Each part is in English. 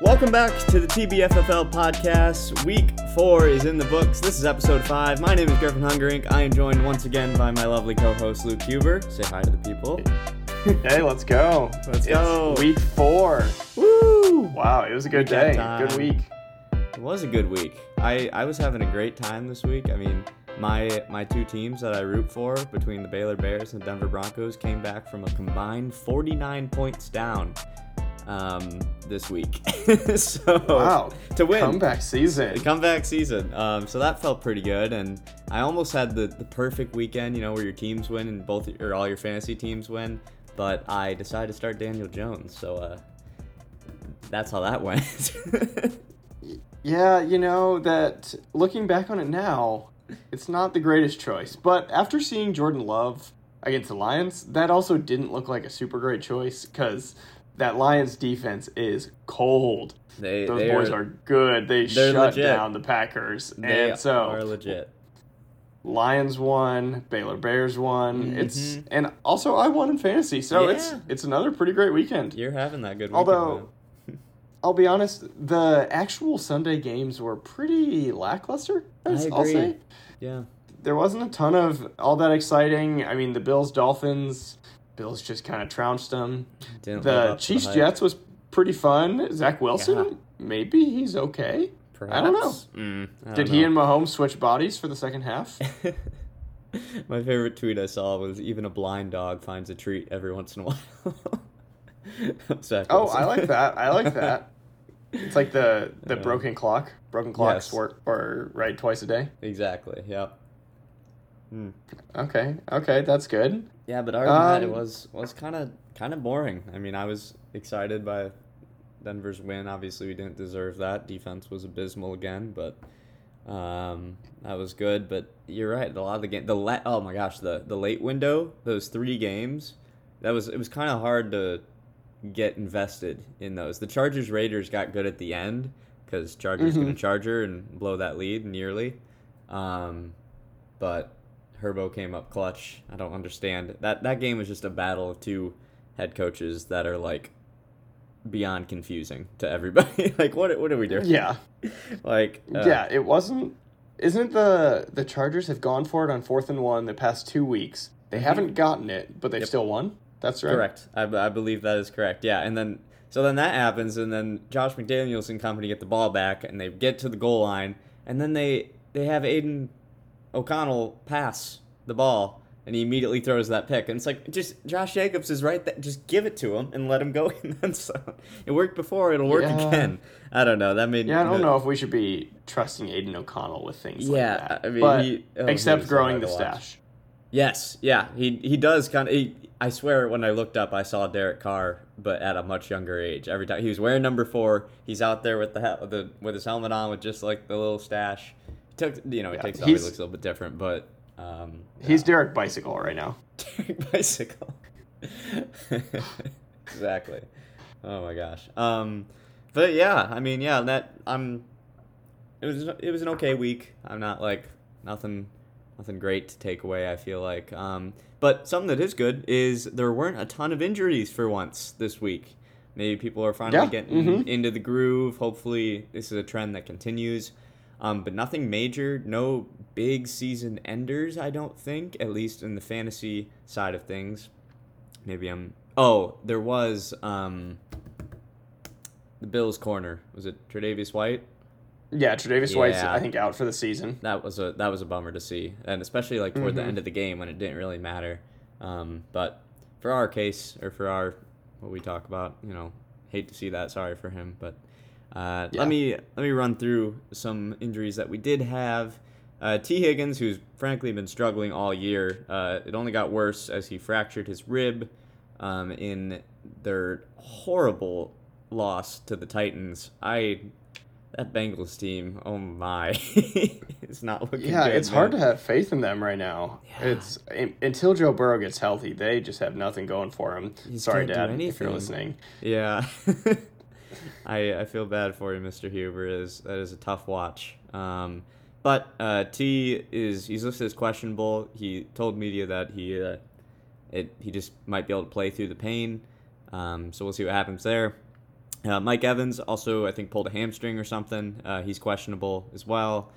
Welcome back to the TBFFL podcast. Week four is in the books. This is episode five. My name is Griffin Hungerink. I am joined once again by my lovely co-host Luke Huber. Say hi to the people. hey, let's go. Let's it's go. Week four. Woo! Wow, it was a good Recap day. time. Good week. It was a good week. I, I was having a great time this week. I mean, my my two teams that I root for between the Baylor Bears and the Denver Broncos came back from a combined 49 points down um, this week. so Wow. to win Comeback season. the comeback season. Um, so that felt pretty good, and I almost had the, the perfect weekend, you know, where your teams win and both or all your fantasy teams win. But I decided to start Daniel Jones, so uh, that's how that went. Yeah, you know that looking back on it now, it's not the greatest choice. But after seeing Jordan Love against the Lions, that also didn't look like a super great choice because that Lions defense is cold. they Those they boys are, are good. They shut legit. down the Packers. they and so are legit. Lions won, Baylor Bears won. It's Mhm. and also I won in fantasy, so it's Yeah. it's another pretty great weekend. You're having that good weekend. Although- I'll be honest, the actual Sunday games were pretty lackluster. I I'll agree. say yeah, there wasn't a ton of all that exciting. I mean, the Bills Dolphins, Bills just kind of trounced them. didn't The Chiefs hype, Jets was pretty fun. Zach Wilson, Yeah. maybe he's okay. Perhaps. I don't know. Mm, I Did don't he know. and Mahomes switch bodies for the second half? My favorite tweet I saw was even a blind dog finds a treat every once in a while. Zach Oh, I like that. I like that. It's like the the Yeah. broken clock. Broken clocks Yes. work or right twice a day. exactly. Yep. Hmm. Okay, okay, that's good. Yeah, but other than that, it Um, was was kind of kind of boring. I mean, I was excited by Denver's win. Obviously, we didn't deserve that. Defense was abysmal again, but um, that was good. But you're right. A lot of the game, the la- oh my gosh, the the late window, those three games, that was it was kind of hard to get invested in those. The Chargers Raiders got good at the end because Chargers Mhm. gonna Charger and blow that lead nearly. Um, but Herbo came up clutch. I don't understand that. That game was just a battle of two head coaches that are like beyond confusing to everybody. like, what what are we doing? Yeah, Like, uh, yeah. It wasn't. Isn't the the Chargers have gone for it on fourth and one the past two weeks? They haven't gotten it, but they've Yep. still won. That's right. Correct. I, I believe that is correct. Yeah, and then so then that happens, and then Josh McDaniels and company get the ball back, and they get to the goal line, and then they they have Aidan O'Connell pass the ball, and he immediately throws that pick, and it's like just Josh Jacobs is right there, just give it to him and let him go, and then so it worked before, it'll work Yeah. again. I don't know. That made Yeah, I don't know if we should be trusting Aidan O'Connell with things Yeah, like that. I mean, but he- oh, except growing the stash. Yes, yeah, he he does kind of. I swear, when I looked up, I saw Derek Carr, but at a much younger age. Every time he was wearing number four, he's out there with the the with his helmet on, with just like the little stash. He took, you know, he Yeah, takes off. He looks a little bit different, but um, He's Derek Bicycle right now. Derek bicycle. exactly. Oh my gosh. Um, but yeah, I mean, yeah, that I'm. It was it was an okay week. I'm not like nothing nothing great to take away. I feel like. Um, but something that is good is there weren't a ton of injuries for once this week. Maybe people are finally Yeah, getting mhm. into the groove. Hopefully, this is a trend that continues. Um, but nothing major, no big season enders, I don't think, at least in the fantasy side of things. Maybe I'm. Oh, there was um, the Bills' corner. Was it Tre'Davious White? Yeah, Tre'Davious White's I think out for the season. That was a that was a bummer to see, and especially like toward the Mhm. end of the game when it didn't really matter. Um, but for our case, or for our what we talk about, you know, hate to see that. Sorry for him, but uh, Yeah. let me let me run through some injuries that we did have. Uh, Tee Higgins, who's frankly been struggling all year, uh, it only got worse as he fractured his rib um, in their horrible loss to the Titans. I that Bengals team, oh my, it's not looking Yeah, good. it's hard to have faith in them right now. Yeah. It's in, until Joe Burrow gets healthy, they just have nothing going for him. He Sorry, Dad, if you're listening. Yeah. I I feel bad for you, Mr. Huber. It Is that is a tough watch. Um, but uh, T is he's listed as questionable. He told media that he uh, it he just might be able to play through the pain. Um, so we'll see what happens there. Uh, Mike Evans also, I think, pulled a hamstring or something. Uh, he's questionable as well.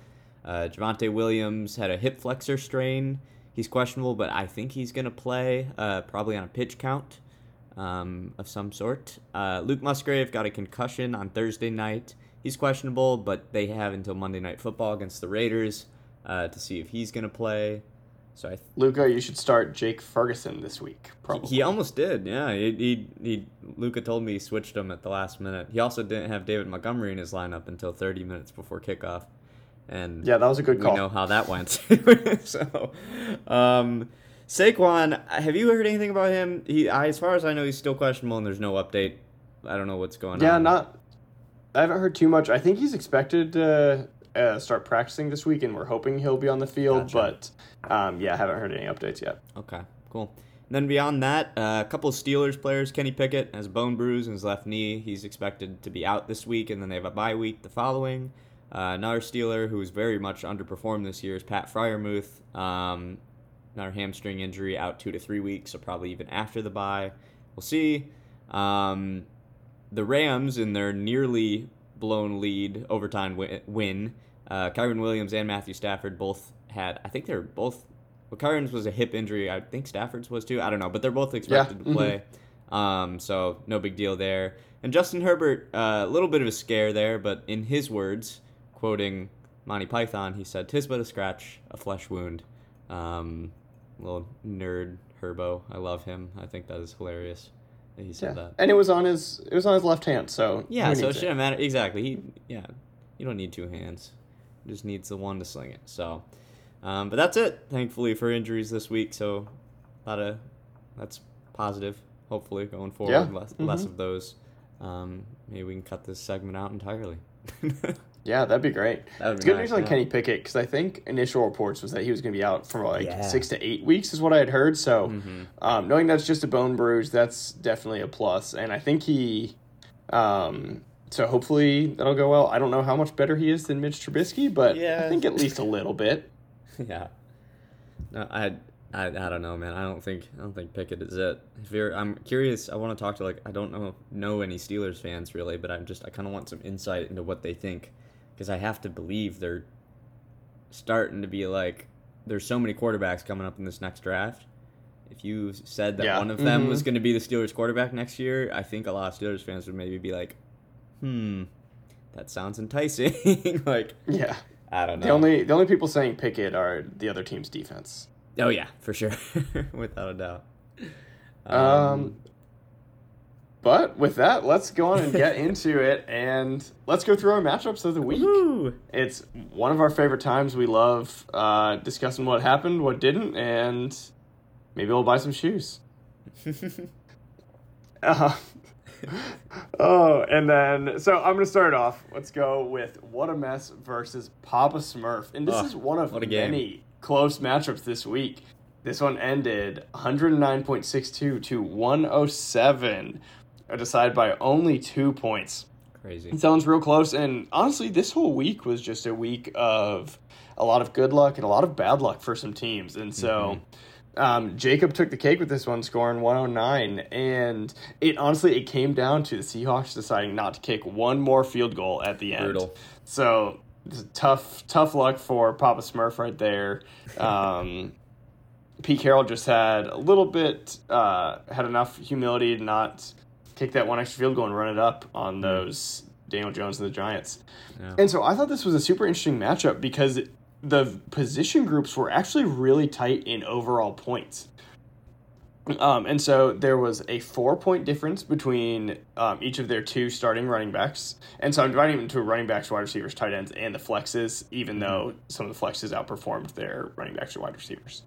Uh, Javonte Williams had a hip flexor strain. He's questionable, but I think he's going to play, uh, probably on a pitch count um, of some sort. Uh, Luke Musgrave got a concussion on Thursday night. He's questionable, but they have until Monday Night Football against the Raiders uh, to see if he's going to play. So I th- Luca, you should start Jake Ferguson this week. Probably. he almost did, yeah. He, he, he Luca told me he switched him at the last minute. He also didn't have David Montgomery in his lineup until 30 minutes before kickoff, and yeah, that was a good we call. know how that went. so, um, Saquon, have you heard anything about him? He, I, as far as I know, he's still questionable, and there's no update. I don't know what's going Yeah, on. Yeah, not. I haven't heard too much. I think he's expected to uh, start practicing this week, and we're hoping he'll be on the field. Gotcha. But um, yeah, I haven't heard any updates yet. Okay, cool. And then beyond that, uh, a couple of Steelers players. Kenny Pickett has bone bruise in his left knee. He's expected to be out this week, and then they have a bye week the following. Uh, another Steeler who's very much underperformed this year is Pat Freiermuth. Um, another hamstring injury, out two to three weeks, so probably even after the bye. We'll see. Um, the Rams, in their nearly blown lead overtime win, uh, Kyren Williams and Matthew Stafford both had, I think they were both well, Kyren's was a hip injury. I think Stafford's was too. I don't know, but they're both expected mhm. to play. Um, so no big deal there. And Justin Herbert, uh, a little bit of a scare there, but in his words, quoting Monty Python, he said, "Tis but a scratch, a flesh wound." Um, little nerd Herbo, I love him. I think that is hilarious. That he said Yeah, that. and it was on his it was on his left hand. So Yeah, so it shouldn't matter. Exactly. He, yeah, you don't need two hands. You just needs the one to sling it. So, um, but that's it. Thankfully for injuries this week, so a lot of that's positive. Hopefully going forward, Yeah. less less Mhm. of those. Um, maybe we can cut this segment out entirely. Yeah, that'd be great. That would It's be good nice, news on yeah. Kenny Pickett because I think initial reports was that he was going to be out for like Yeah. six to eight weeks, is what I had heard. So, Mhm. um, knowing that's just a bone bruise, that's definitely a plus. And I think he, um, so hopefully that'll go well. I don't know how much better he is than Mitch Trubisky, but Yeah. I think at least a little bit. yeah. No, I, I, I don't know, man. I don't think I don't think Pickett is it. If you're, I'm curious. I want to talk to like I don't know know any Steelers fans really, but I'm just I kind of want some insight into what they think because I have to believe they're starting to be like there's so many quarterbacks coming up in this next draft. If you said that Yeah. one of them Mhm. was going to be the Steelers quarterback next year, I think a lot of Steelers fans would maybe be like, "Hmm, that sounds enticing." like Yeah. I don't know. The only the only people saying Pickett are the other team's defense. Oh yeah, for sure, without a doubt. Um, but with that, let's go on and get into it, and let's go through our matchups of the week. woo! It's one of our favorite times. We love uh, discussing what happened, what didn't, and maybe we'll buy some shoes. Uh, oh, and then so I'm gonna start off. Let's go with what a mess versus Papa Smurf, and this is one of many close matchups this week. This one ended 109.62 to 107, uh, decided by only two points. Crazy. It sounds real close, and honestly, this whole week was just a week of a lot of good luck and a lot of bad luck for some teams. And so, um, Jacob took the cake with this one, scoring 109, and it honestly it came down to the Seahawks deciding not to kick one more field goal at the end. Brutal. So tough, tough luck for Papa Smurf right there. Um, Pete Carroll just had a little bit, uh, had enough humility to not kick that one extra field goal and run it up on those Daniel Jones and the Giants. Yeah. And so I thought this was a super interesting matchup because the position groups were actually really tight in overall points. Um, and so there was a four point difference between um, each of their two starting running backs. And so I'm dividing them into running backs, wide receivers, tight ends, and the flexes, even though some of the flexes outperformed their running backs or wide receivers.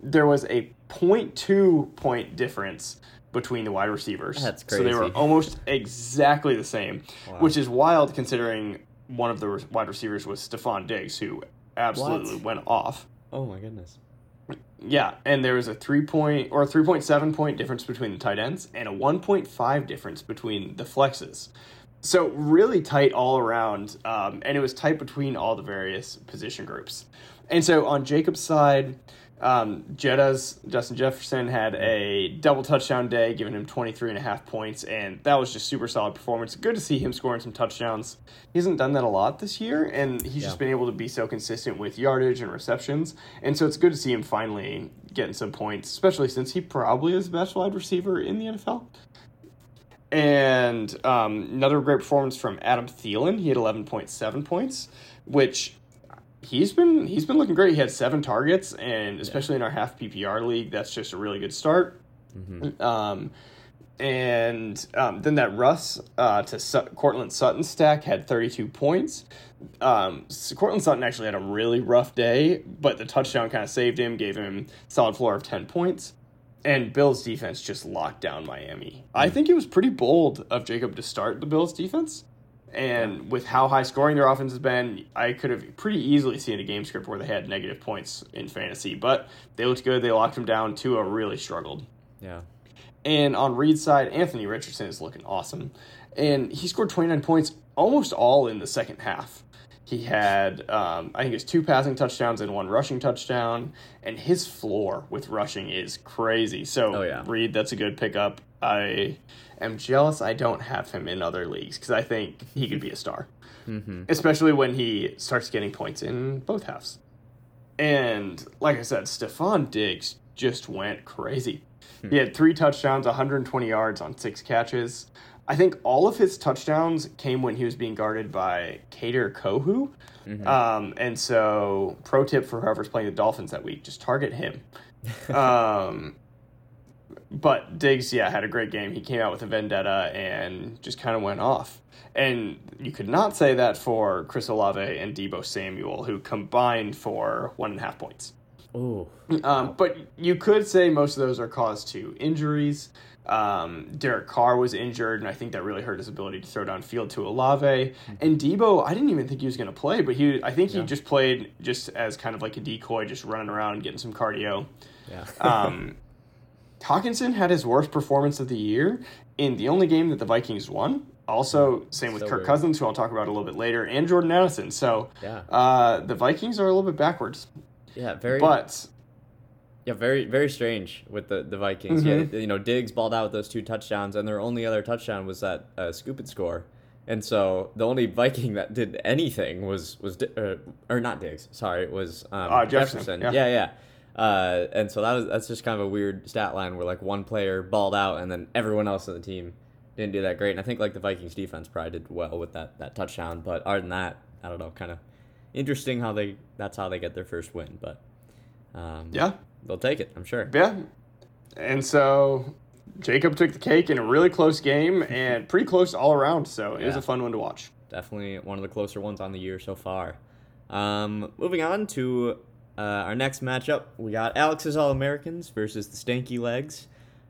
There was a 0.2 point difference between the wide receivers. That's So they were almost exactly the same, Wow. which is wild considering one of the wide receivers was Stefon Diggs, who absolutely What? went off. Oh my goodness. Yeah, and there was a three point or a three point seven point difference between the tight ends and a one point five difference between the flexes. So really tight all around, um, and it was tight between all the various position groups. And so on Jacob's side, um, Jeddah's Justin Jefferson had a double touchdown day, giving him 23 and a half points, and that was just super solid performance. Good to see him scoring some touchdowns. He hasn't done that a lot this year, and he's Yeah. just been able to be so consistent with yardage and receptions. And so it's good to see him finally getting some points, especially since he probably is the best wide receiver in the NFL. And um, another great performance from Adam Thielen. He had 11.7 points, which he's been he's been looking great. He had seven targets, and especially in our half PPR league, that's just a really good start. Um, and um, then that Russ uh, to Sut- Courtland Sutton stack had 32 points. Um, so Courtland Sutton actually had a really rough day, but the touchdown kind of saved him, gave him solid floor of 10 points. And Bills defense just locked down Miami. I think it was pretty bold of Jacob to start the Bills defense. And with how high scoring their offense has been, I could have pretty easily seen a game script where they had negative points in fantasy. But they looked good. They locked him down. Tua really struggled. Yeah. And on Reed's side, Anthony Richardson is looking awesome. And he scored 29 points almost all in the second half. He had, um, I think it was two passing touchdowns and one rushing touchdown. And his floor with rushing is crazy. So, Oh, yeah. Reed, that's a good pickup. I am jealous I don't have him in other leagues because I think he could be a star. Especially when he starts getting points in both halves. And like I said, Stefon Diggs just went crazy. He had three touchdowns, 120 yards on six catches. I think all of his touchdowns came when he was being guarded by Kader Kohou. Um, and so, pro tip for whoever's playing the Dolphins that week, just target him. um, but Diggs, yeah, had a great game. He came out with a vendetta and just kind of went off. And you could not say that for Chris Olave and Deebo Samuel, who combined for one and a half points. Oh. Um, but you could say most of those are caused to injuries. Um, Derek Carr was injured, and I think that really hurt his ability to throw downfield to Olave. And Deebo, I didn't even think he was going to play, but he, I think he Yeah. just played just as kind of like a decoy, just running around getting some cardio. Yeah. Um, Hockenson had his worst performance of the year in the only game that the Vikings won. Also, same with So Kirk weird. Cousins, who I'll talk about a little bit later, and Jordan Addison. So yeah. uh, the Vikings are a little bit backwards, Yeah. Very. but Yeah, very very strange with the the Vikings. Mhm. Yeah, you know, Diggs balled out with those two touchdowns, and their only other touchdown was that uh, scoop and score. And so the only Viking that did anything was was uh, or not Diggs, sorry, it was um, Uh, Jefferson, yeah. yeah, yeah. Uh, and so that was that's just kind of a weird stat line where like one player balled out, and then everyone else on the team didn't do that great. And I think like the Vikings defense probably did well with that that touchdown, but other than that, I don't know, kind of interesting how they that's how they get their first win, but um, yeah, They'll take it, I'm sure. Yeah. And so Jacob took the cake in a really close game and pretty close all around. So it was a fun one to watch. Definitely one of the closer ones on the year so far. Um, moving on to uh, our next matchup, we got Alex's All Americans versus the Stanky Legs.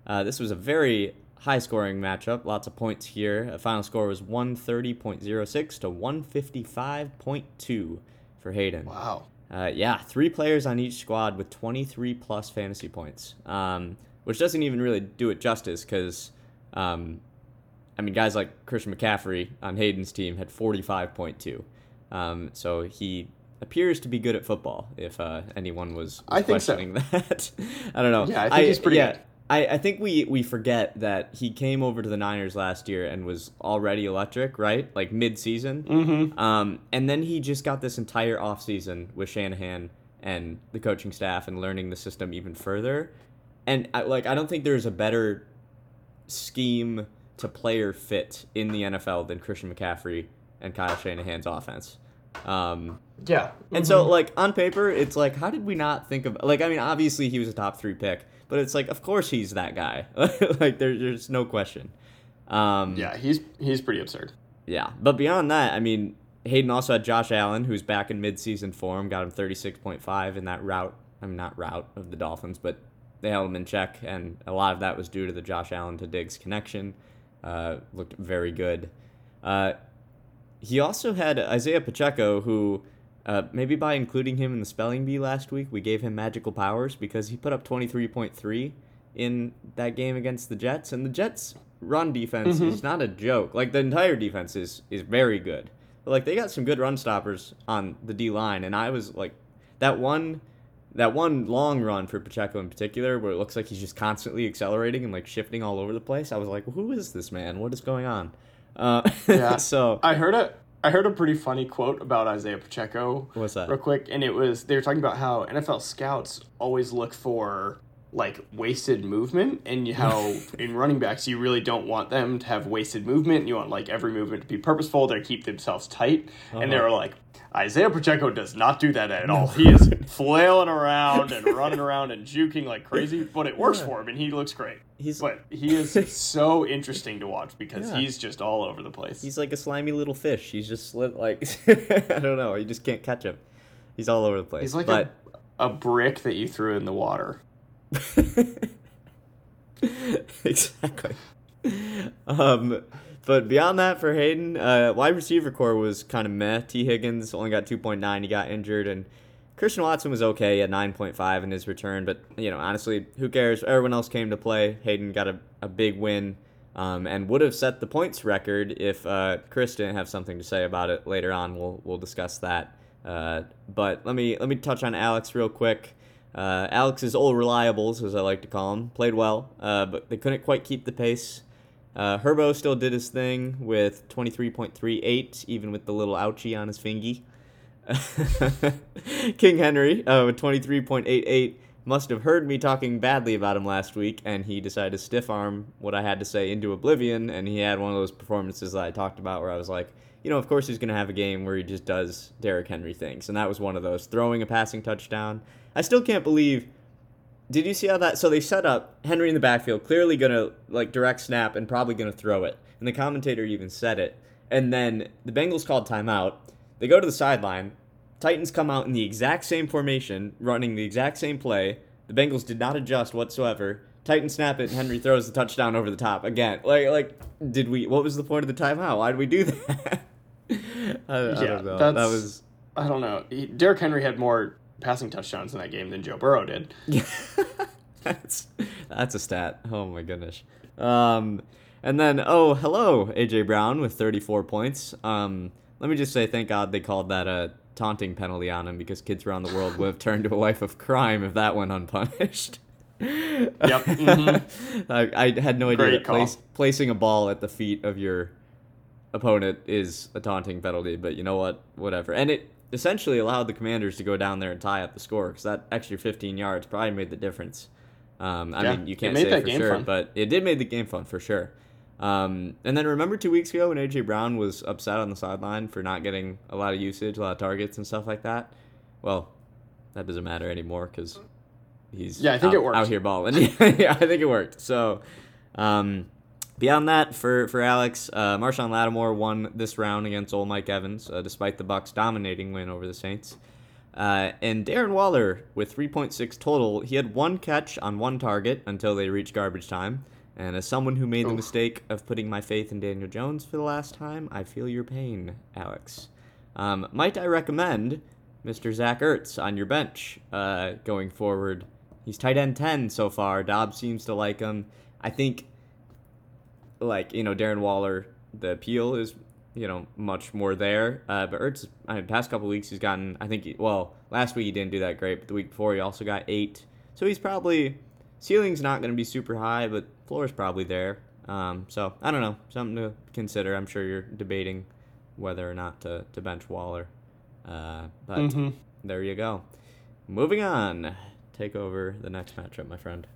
Uh, this was a very high scoring matchup, lots of points here. The final score was 130.06 to 155.2 for Hayden. Wow. Uh, yeah, three players on each squad with 23 plus fantasy points, um, which doesn't even really do it justice because, um, I mean, guys like Christian McCaffrey on Hayden's team had 45.2. Um, so he appears to be good at football if uh, anyone was, was I think so. questioning that. I don't know. Yeah, I think he's pretty yeah, good. I, I think we, we forget that he came over to the Niners last year and was already electric, right? Like mid season. Mm-hmm. Um, and then he just got this entire offseason with Shanahan and the coaching staff and learning the system even further. And I, like, I don't think there's a better scheme to player fit in the NFL than Christian McCaffrey and Kyle Shanahan's offense. Um, Yeah. and so, like on paper, it's like, how did we not think of? Like, I mean, obviously he was a top three pick, but it's like, of course he's that guy. like, there, there's no question. Um, Yeah, he's he's pretty absurd. yeah, but beyond that, I mean, Hayden also had Josh Allen, who's back in midseason form, got him 36.5 in that route. I mean, not route of the Dolphins, but they held him in check, and a lot of that was due to the Josh Allen to Diggs connection. Uh, looked very good. Uh, he also had Isaiah Pacheco, who uh, maybe by including him in the spelling bee last week, we gave him magical powers because he put up 23.3 in that game against the Jets, and the Jets run defense Mhm. is not a joke. Like the entire defense is is very good. But like they got some good run stoppers on the D line, and I was like that one that one long run for Pacheco in particular, where it looks like he's just constantly accelerating and like shifting all over the place. I was like, who is this man? What is going on? Uh, Yeah. so I heard a I heard a pretty funny quote about Isaiah Pacheco what's that? real quick, and it was they were talking about how NFL scouts always look for like wasted movement, and how in running backs you really don't want them to have wasted movement. You want like every movement to be purposeful. They keep themselves tight, and they Uh-huh. were like. Isaiah Pacheco does not do that at all. He is flailing around and running around and juking like crazy, but it works Yeah. for him and he looks great. He's But he is so interesting to watch because Yeah. he's just all over the place. he's like a slimy little fish. He's just slit like I don't know. You just can't catch him. He's all over the place. He's like but a, a brick that you threw in the water. exactly. Um, but beyond that, for Hayden, uh, wide receiver core was kind of meh. Tee Higgins only got 2.9. He got injured, and Christian Watson was okay at 9.5 in his return. But you know, honestly, who cares? Everyone else came to play. Hayden got a, a big win. Um, and would have set the points record if uh, Chris didn't have something to say about it later on. We'll we'll discuss that. Uh, but let me let me touch on Alex real quick. Uh, Alex's old reliables, as I like to call him, played well, uh, but they couldn't quite keep the pace. Uh, Herbo still did his thing with 23.38, even with the little ouchie on his fingy. King Henry uh, with 23.88 must have heard me talking badly about him last week, and he decided to stiff arm what I had to say into oblivion. And he had one of those performances that I talked about where I was like, you know, of course he's going to have a game where he just does Derrick Henry things. And that was one of those throwing a passing touchdown. I still can't believe. Did you see how that? So they set up Henry in the backfield, clearly going to like direct snap and probably going to throw it. And the commentator even said it. And then the Bengals called timeout. They go to the sideline. Titans come out in the exact same formation, running the exact same play. The Bengals did not adjust whatsoever. Titans snap it, Henry throws the touchdown over the top again. Like, like, did we? What was the point of the timeout? Why did we do that? I, I Yeah, don't know. that's- That was I don't know. He, Derrick Henry had more passing touchdowns in that game than Joe Burrow did. that's that's a stat. Oh my goodness. Um, and then oh hello AJ Brown with 34 points. Um, let me just say thank God they called that a taunting penalty on him because kids around the world would have turned to a life of crime if that went unpunished. Yep. mhm. I, I had no idea Great that place, placing a ball at the feet of your opponent is a taunting penalty, but you know what? Whatever. And it essentially allowed the commanders to go down there and tie up the score because that extra 15 yards probably made the difference. Um, I Yeah, mean, you can't say that for sure, fun. but it did make the game fun for sure. Um, and then remember two weeks ago when AJ Brown was upset on the sideline for not getting a lot of usage, a lot of targets and stuff like that? Well, that doesn't matter anymore because he's Yeah, I think out, it worked. out here balling. yeah, I think it worked. So, um, beyond that, for for Alex, uh, Marshon Lattimore won this round against old Mike Evans, uh, despite the Bucs' dominating win over the Saints. Uh, and Darren Waller with 3.6 total, he had one catch on one target until they reached garbage time. And as someone who made the Oof. mistake of putting my faith in Daniel Jones for the last time, I feel your pain, Alex. Um, might I recommend Mr. Zach Ertz on your bench uh, going forward? He's tight end 10 so far. Dobbs seems to like him. I think, like, you know, Darren Waller, the appeal is, you know, much more there. Uh, but Ertz, I mean, past couple weeks, he's gotten, I think, he, well, last week he didn't do that great, but the week before he also got eight. So he's probably, ceiling's not going to be super high, but floor is probably there. Um, so I don't know, something to consider. I'm sure you're debating whether or not to, to bench Waller. Uh, but Mhm. there you go. Moving on. Take over the next matchup, my friend.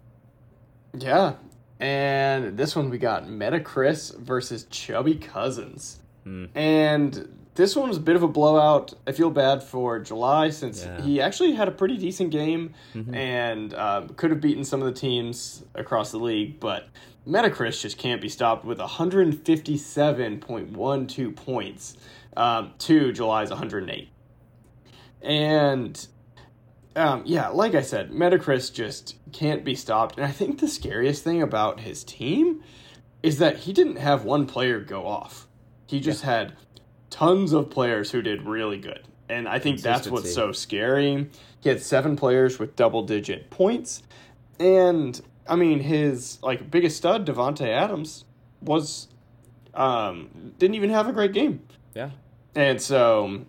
Yeah. And this one we got Metacris versus Chubby Cousins. Hmm. And this one was a bit of a blowout. I feel bad for July since Yeah. he actually had a pretty decent game Mhm. and um, could have beaten some of the teams across the league, but Metacris just can't be stopped with 157.12 points um, to July's 108. And um, yeah, like I said, Metacris just can't be stopped. And I think the scariest thing about his team is that he didn't have one player go off. He just had tons of players who did really good. And I think that's what's so scary. He had seven players with double digit points. And I mean his like biggest stud, Davante Adams, was um, didn't even have a great game. Yeah. And so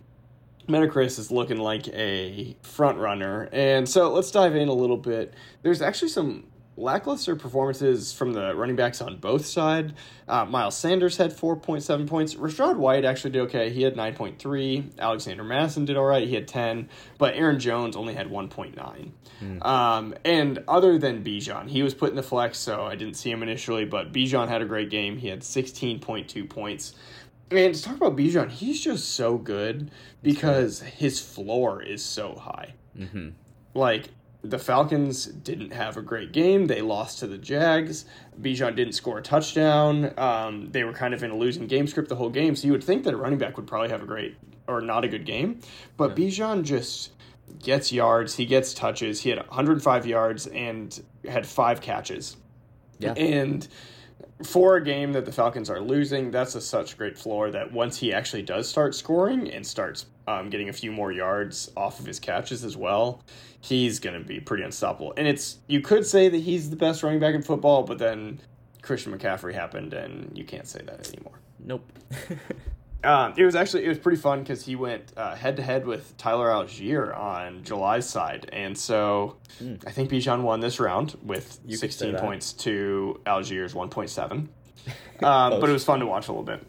Metacris is looking like a front runner. And so let's dive in a little bit. There's actually some lackluster performances from the running backs on both sides. Uh, Miles Sanders had 4.7 points. Rachaad White actually did okay. He had 9.3. Alexander Mattison did all right. He had 10. But Aaron Jones only had 1.9. Mm. Um, and other than Bijan, he was put in the flex, so I didn't see him initially. But Bijan had a great game. He had 16.2 points. And to talk about Bijan, he's just so good because his floor is so high. Mm-hmm. Like, the Falcons didn't have a great game. They lost to the Jags. Bijan didn't score a touchdown. Um, they were kind of in a losing game script the whole game. So you would think that a running back would probably have a great or not a good game. But yeah. Bijan just gets yards. He gets touches. He had 105 yards and had five catches. Yeah. And for a game that the Falcons are losing, that's a such great floor that once he actually does start scoring and starts um, getting a few more yards off of his catches as well, he's going to be pretty unstoppable. And it's you could say that he's the best running back in football, but then Christian McCaffrey happened, and you can't say that anymore. Nope. Um, it was actually it was pretty fun because he went head to head with Tyler Allgeier on July's side, and so mm. I think Bijan won this round with you 16 points to Allgeier's 1.7. um, but it was fun to watch a little bit.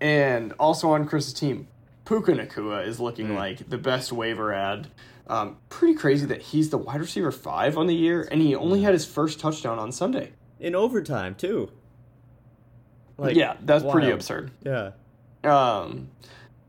And also on Chris's team, Puka Nacua is looking mm. like the best waiver ad. Um, pretty crazy that he's the wide receiver five on the year, and he only had his first touchdown on Sunday in overtime too. Like, yeah, that's wild. pretty absurd. Yeah. Um,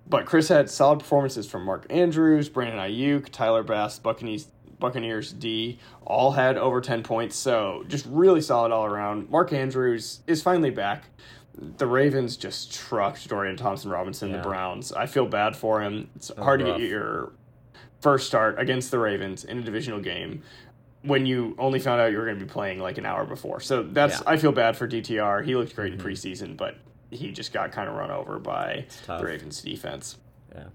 but Chris had solid performances from Mark Andrews, Brandon Aiyuk, Tyler Bass, Buccaneers, Buccaneers D, all had over 10 points. So just really solid all around. Mark Andrews is finally back. The Ravens just trucked Dorian Thompson Robinson, yeah. the Browns. I feel bad for him. It's That's hard rough. to get your first start against the Ravens in a divisional game when you only found out you were going to be playing like an hour before. So that's yeah. I feel bad for DTR. He looked great mm-hmm. in preseason, but he just got kind of run over by the Ravens defense. Yeah.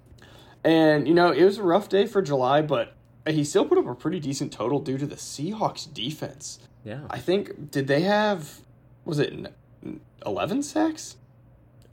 And you know, it was a rough day for July, but he still put up a pretty decent total due to the Seahawks defense. Yeah. I think did they have was it 11 sacks?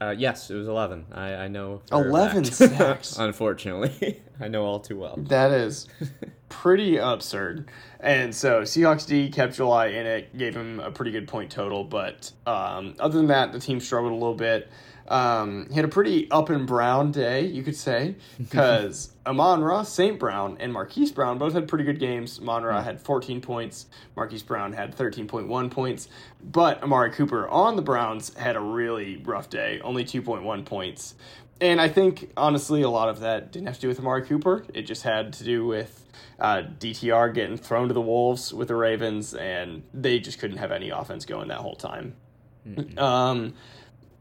Uh, yes, it was 11. I, I know. 11 sacks. Unfortunately. I know all too well. That is pretty absurd. And so Seahawks D kept July in it, gave him a pretty good point total. But um, other than that, the team struggled a little bit. Um, he had a pretty up and brown day, you could say, because Amon Ra, St. Brown, and Marquise Brown both had pretty good games. Amon Ra had 14 points, Marquise Brown had 13.1 points, but Amari Cooper on the Browns had a really rough day, only 2.1 points. And I think, honestly, a lot of that didn't have to do with Amari Cooper. It just had to do with uh, DTR getting thrown to the Wolves with the Ravens, and they just couldn't have any offense going that whole time. Mm-hmm. Um,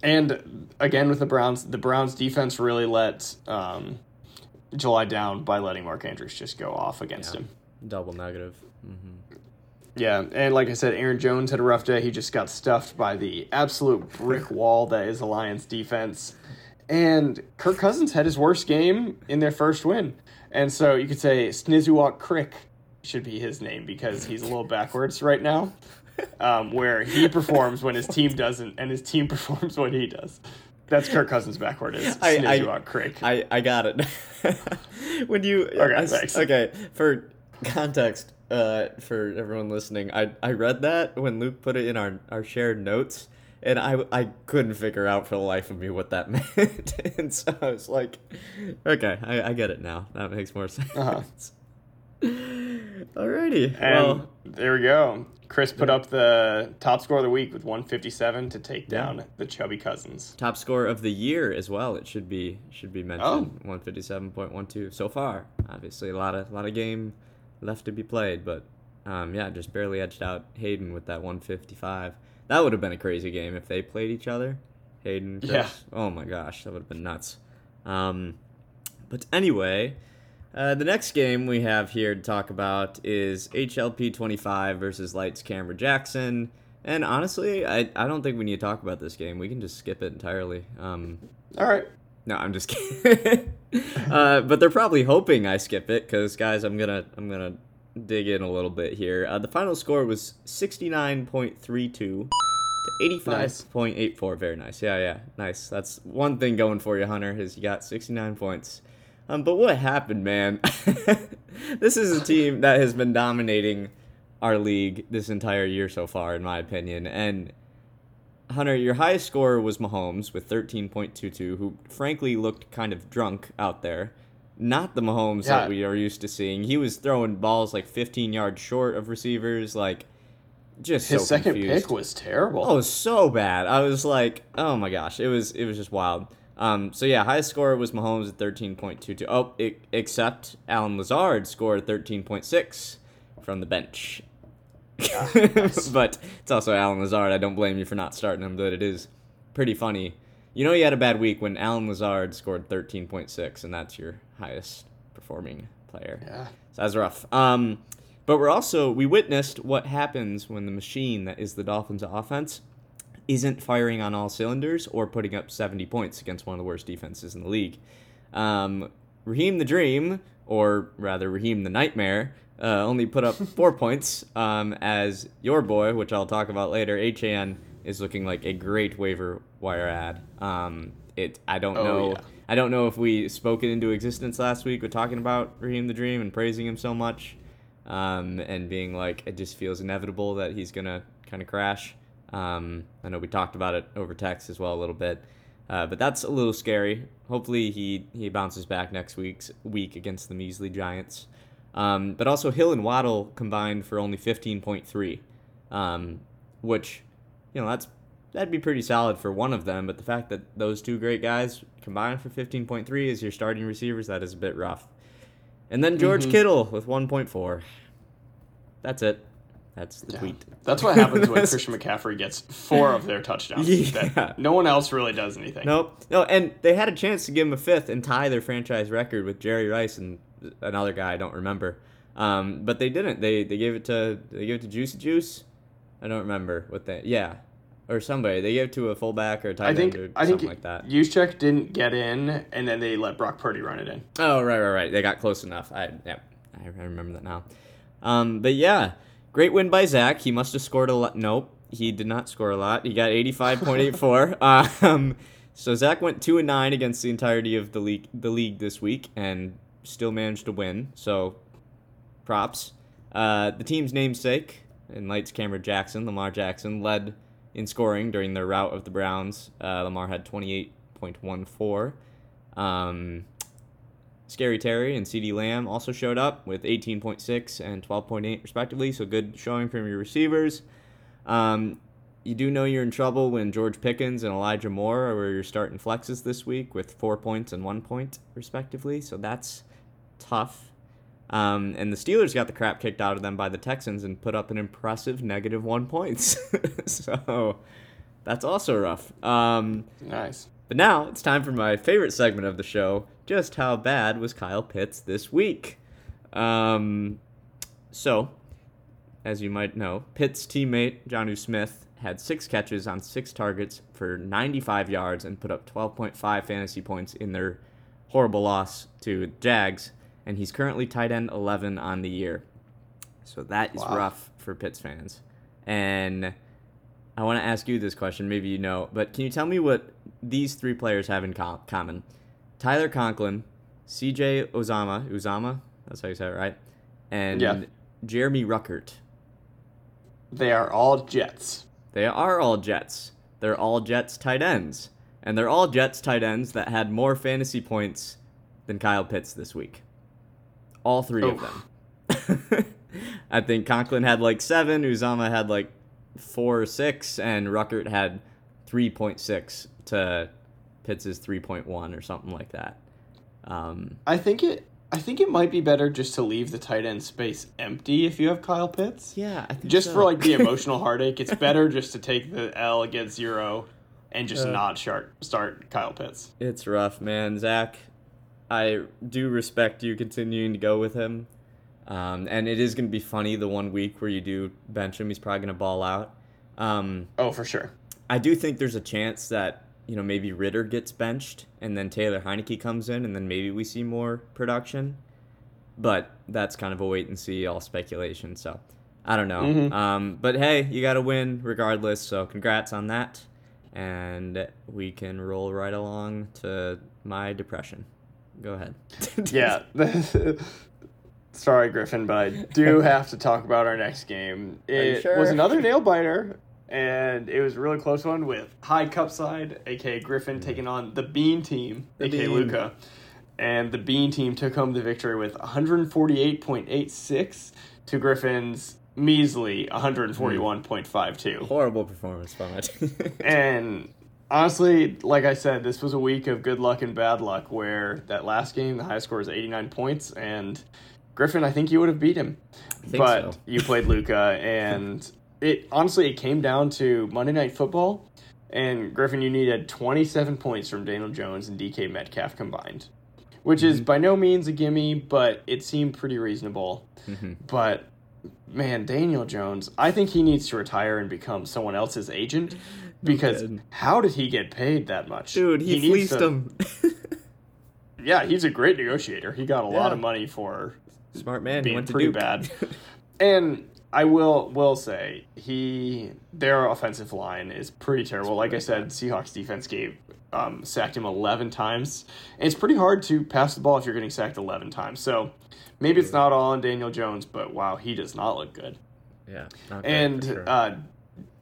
and again with the Browns, the Browns defense really let um, July down by letting Mark Andrews just go off against yeah. him. Double negative. Mm-hmm. Yeah, and like I said, Aaron Jones had a rough day. He just got stuffed by the absolute brick wall that is the Lions defense. And Kirk Cousins had his worst game in their first win. And so you could say Snizuwak Crick should be his name because he's a little backwards right now um, where he performs when his team doesn't, and his team performs when he does. That's Kirk Cousins backward is I, I, Crick. I, I got it. when you okay, I, thanks. okay for context uh, for everyone listening, I I read that when Luke put it in our our shared notes, and I I couldn't figure out for the life of me what that meant, and so I was like, okay, I, I get it now. That makes more sense. Uh-huh. Alrighty. And well, there we go. Chris put up the top score of the week with 157 to take down yeah. the Chubby Cousins. Top score of the year as well. It should be should be mentioned. Oh. 157.12 so far. Obviously, a lot of a lot of game left to be played, but um, yeah, just barely edged out Hayden with that 155. That would have been a crazy game if they played each other. Hayden, Chris. Yeah. Oh my gosh, that would have been nuts. Um, but anyway, uh, the next game we have here to talk about is HLP 25 versus Lights Camera Jackson. And honestly, I, I don't think we need to talk about this game. We can just skip it entirely. Um, All right. No, I'm just kidding. uh, but they're probably hoping I skip it because, guys, I'm gonna I'm gonna dig in a little bit here. Uh, the final score was 69.32 to 85.84. Very nice. Yeah, yeah. Nice. That's one thing going for you, Hunter, is you got 69 points. Um, but what happened, man? this is a team that has been dominating our league this entire year so far, in my opinion. And Hunter, your highest scorer was Mahomes with 13.22, who frankly looked kind of drunk out there. Not the Mahomes Yeah. that we are used to seeing. He was throwing balls like 15 yards short of receivers, like just His so second confused. pick was terrible. Oh, it was so bad. I was like, oh my gosh, it was it was just wild. Um, so yeah, highest score was Mahomes at thirteen point two two. Oh, it, except Allen Lazard scored thirteen point six from the bench. but it's also Allen Lazard. I don't blame you for not starting him, but it is pretty funny. You know, you had a bad week when Allen Lazard scored thirteen point six, and that's your highest performing player. Yeah. So that's rough. Um, but we're also we witnessed what happens when the machine that is the Dolphins' offense isn't firing on all cylinders or putting up 70 points against one of the worst defenses in the league. Um, Raheem the Dream, or rather Raheem the Nightmare, uh, only put up four points um, as your boy, which I'll talk about later, HAN, is looking like a great waiver wire ad. Um, it I don't Oh, know. yeah. I don't know if we spoke it into existence last week with talking about Raheem the Dream and praising him so much, um, and being like it just feels inevitable that he's gonna kind of crash. Um, I know we talked about it over text as well a little bit, uh, but that's a little scary. Hopefully he he bounces back next week's week against the measly Giants. Um, but also Hill and Waddle combined for only fifteen point three, um, which you know that's that'd be pretty solid for one of them. But the fact that those two great guys combined for fifteen point three as your starting receivers, that is a bit rough. And then George Mhm. Kittle with one point four. That's it. That's the Yeah. tweet. That's what happens when Christian McCaffrey gets four of their touchdowns. Yeah. No one else really does anything. Nope. No, and they had a chance to give him a fifth and tie their franchise record with Jerry Rice and another guy I don't remember. Um, but they didn't. They they gave it to they gave it to Juicy Juice. I don't remember what they yeah, or somebody. They gave it to a fullback or a tight I think end or I think something like that. Juszczyk didn't get in, and then they let Brock Purdy run it in. Oh right right right. They got close enough. I yeah I remember that now. Um, but yeah, great win by Zach. He must have scored a lot. Nope, he did not score a lot. He got eighty five point eight four. Um, so Zach went two and nine against the entirety of the league the league this week and still managed to win. So props. Uh, the team's namesake and Lights Camera Jackson, Lamar Jackson, led in scoring during their rout of the Browns. Uh, Lamar had 28.14. Um, Scary Terry and CeeDee Lamb also showed up with 18.6 and 12.8 respectively, so good showing from your receivers. Um, you do know you're in trouble when George Pickens and Elijah Moore are where you're starting flexes this week with four points and one point respectively, so that's tough. Um, and the Steelers got the crap kicked out of them by the Texans and put up an impressive negative one points. so that's also rough. Um, Nice. but now it's time for my favorite segment of the show. Just how bad was Kyle Pitts this week? Um, so, as you might know, Pitts' teammate, Jonnu Smith, had six catches on six targets for 95 yards and put up 12.5 fantasy points in their horrible loss to Jags, and he's currently tight end 11 on the year. So that is Wow. rough for Pitts fans. And I want to ask you this question. Maybe you know, but can you tell me what these three players have in com- common? Tyler Conklin, C.J. Ozama, Uzama, that's how you say it, right? And Yeah. Jeremy Ruckert. They are all Jets. They are all Jets. They're all Jets tight ends, and they're all Jets tight ends that had more fantasy points than Kyle Pitts this week. All three of them. I think Conklin had like seven, Uzama had like four or six, and Ruckert had 3.6 to Pitts' is 3.1 or something like that. Um, I think it. I think it might be better just to leave the tight end space empty if you have Kyle Pitts. yeah, I think Just so. for like the emotional heartache, it's better just to take the L against zero and just Uh. not start start Kyle Pitts. It's rough, man. Zach, I do respect you continuing to go with him. Um, and it is going to be funny the one week where you do bench him. He's probably going to ball out. Um, Oh, for sure. I do think there's a chance that, you know, maybe Ridder gets benched and then Taylor Heinicke comes in and then maybe we see more production. But that's kind of a wait and see, all speculation. So I don't know. Mhm. Um, but hey, you got to win regardless. So congrats on that, and we can roll right along to my depression. Go ahead. yeah. Sorry, Griffin, but I do have to talk about our next game. It sure? was another nail biter, and it was a really close one with High Cup side, aka Griffin, taking on the Bean team, The aka Bean. Luca. And the Bean team took home the victory with 148.86 to Griffin's measly 141.52. Hmm. Horrible performance from it. And honestly, like I said, this was a week of good luck and bad luck where that last game, the highest score was 89 points, and Griffin, I think you would have beat him. But so. you played Luca, and it honestly, it came down to Monday Night Football, and Griffin, you needed 27 points from Daniel Jones and DK Metcalf combined, which is by no means a gimme, but it seemed pretty reasonable. Mhm. But man, Daniel Jones, I think he needs to retire and become someone else's agent because kidding. how did he get paid that much? Dude, he, needs fleeced to- him. Yeah, he's a great negotiator. He got a lot of money for Smart man. he being went pretty Duke. bad. and I will will say he their offensive line is pretty terrible. Like I said, Seahawks defense gave um, sacked him eleven times. And it's pretty hard to pass the ball if you're getting sacked eleven times. So maybe it's not all on Daniel Jones, but wow, he does not look good. yeah. And sure. uh,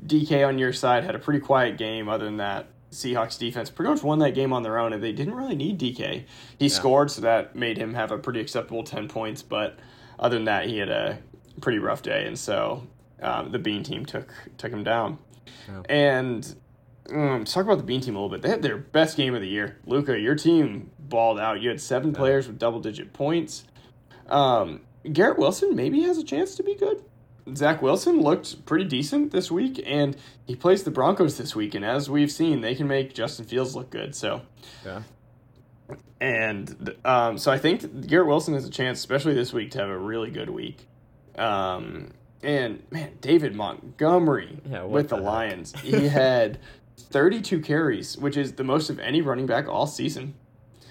DK on your side had a pretty quiet game. Other than that, Seahawks defense pretty much won that game on their own, and they didn't really need DK. He scored, so that made him have a pretty acceptable ten points. But other than that, he had a pretty rough day, and so um, the Bean team took took him down. Oh. And um, talk about the Bean team a little bit. They had their best game of the year. Luca, your team balled out. You had seven players with double digit points. Um, Garrett Wilson maybe has a chance to be good. Zach Wilson looked pretty decent this week, and he plays the Broncos this week. And as we've seen, they can make Justin Fields look good. So, yeah. and um, so I think Garrett Wilson has a chance, especially this week, to have a really good week. Um, and man, David Montgomery Yeah, with the, the? Lions, he had 32 carries, which is the most of any running back all season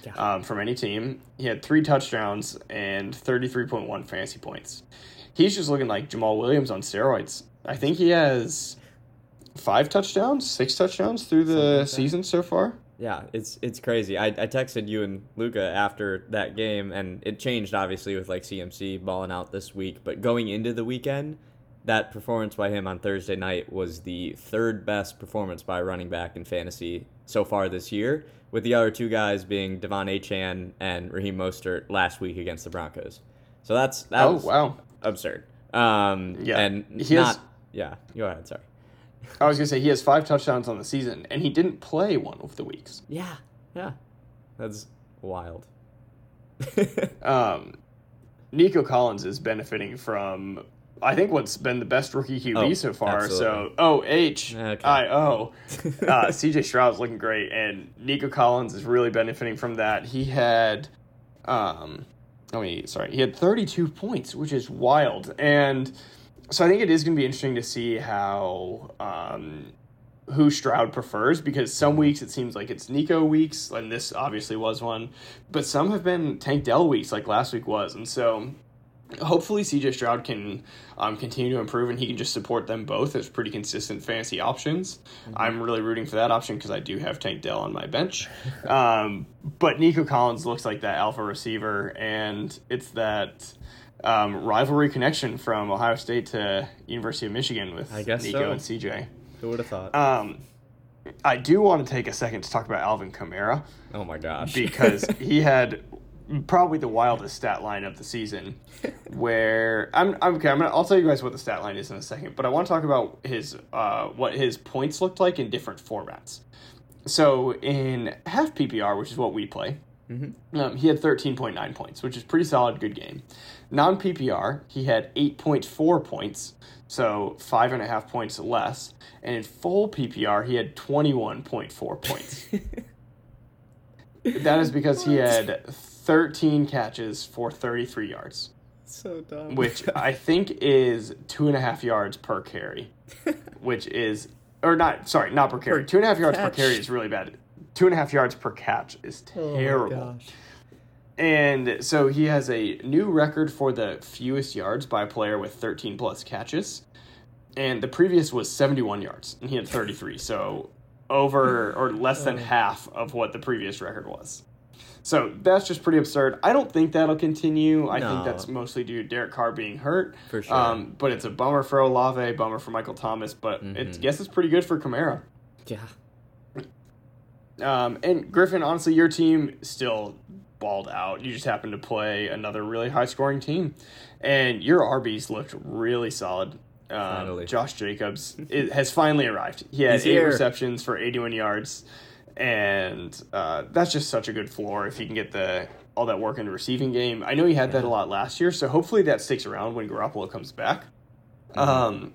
Yeah. um, from any team. He had three touchdowns and 33.1 fantasy points. He's just looking like Jamaal Williams on steroids. I think he has five touchdowns, six touchdowns through the like season so far. Yeah, it's it's crazy. I, I texted you and Luca after that game, and it changed obviously with like CMC balling out this week. But going into the weekend, that performance by him on Thursday night was the third best performance by a running back in fantasy so far this year, with the other two guys being Devon Achane and Raheem Mostert last week against the Broncos. So that's that Oh wow! absurd. Um, Yeah, and he not yeah. Go ahead. Sorry. I was gonna say he has five touchdowns on the season, and he didn't play one of the weeks. Yeah, yeah, that's wild. Um, Nico Collins is benefiting from, I think, what's been the best rookie QB Oh, so far. absolutely. So O H Okay. I O. Uh, CJ Stroud's looking great, and Nico Collins is really benefiting from that. He had, um, I mean, sorry, he had 32 points, which is wild. And so I think it is going to be interesting to see how um, who Stroud prefers because some weeks it seems like it's Nico weeks, and this obviously was one, but some have been Tank Dell weeks, like last week was, and so hopefully CJ Stroud can um, continue to improve and he can just support them both as pretty consistent fantasy options. I'm really rooting for that option because I do have Tank Dell on my bench. um, but Nico Collins looks like that alpha receiver, and it's that. Um, rivalry connection from Ohio State to University of Michigan with I guess Nico so. and CJ. Who would have thought? Um, I do want to take a second to talk about Alvin Kamara oh my gosh. because he had probably the wildest stat line of the season. Where I'm, I'm okay. I'm gonna. I'll tell you guys what the stat line is in a second, but I want to talk about his uh, what his points looked like in different formats. So in half PPR, which is what we play, um, he had 13.9 points, which is pretty solid, good game. Non PPR, he had 8.4 points, so five and a half points less. And in full PPR, he had 21.4 points. that is because he had 13 catches for 33 yards, so dumb. which I think is two and a half yards per carry, which is, or not, sorry, not per carry. Per two and a half yards per carry is really bad. Two and a half yards per catch is Oh my terrible. gosh. And so he has a new record for the fewest yards by a player with 13 plus catches. And the previous was 71 yards, and he had 33. So over or less than half of what the previous record was. So that's just pretty absurd. I don't think that'll continue. I No. think that's mostly due to Derek Carr being hurt. For sure. Um, but it's a bummer for Olave, bummer for Michael Thomas, but Mm-hmm. it guess it's pretty good for Kamara. Yeah. Um, and Griffin, honestly, your team still balled out. You just happened to play another really high scoring team, and your RBs looked really solid. Um, Josh Jacobs it has finally arrived. He had He's eight here. receptions for 81 yards, and uh, that's just such a good floor if he can get the all that work in the receiving game. I know he had that a lot last year, so hopefully that sticks around when Garoppolo comes back. Mm-hmm. Um,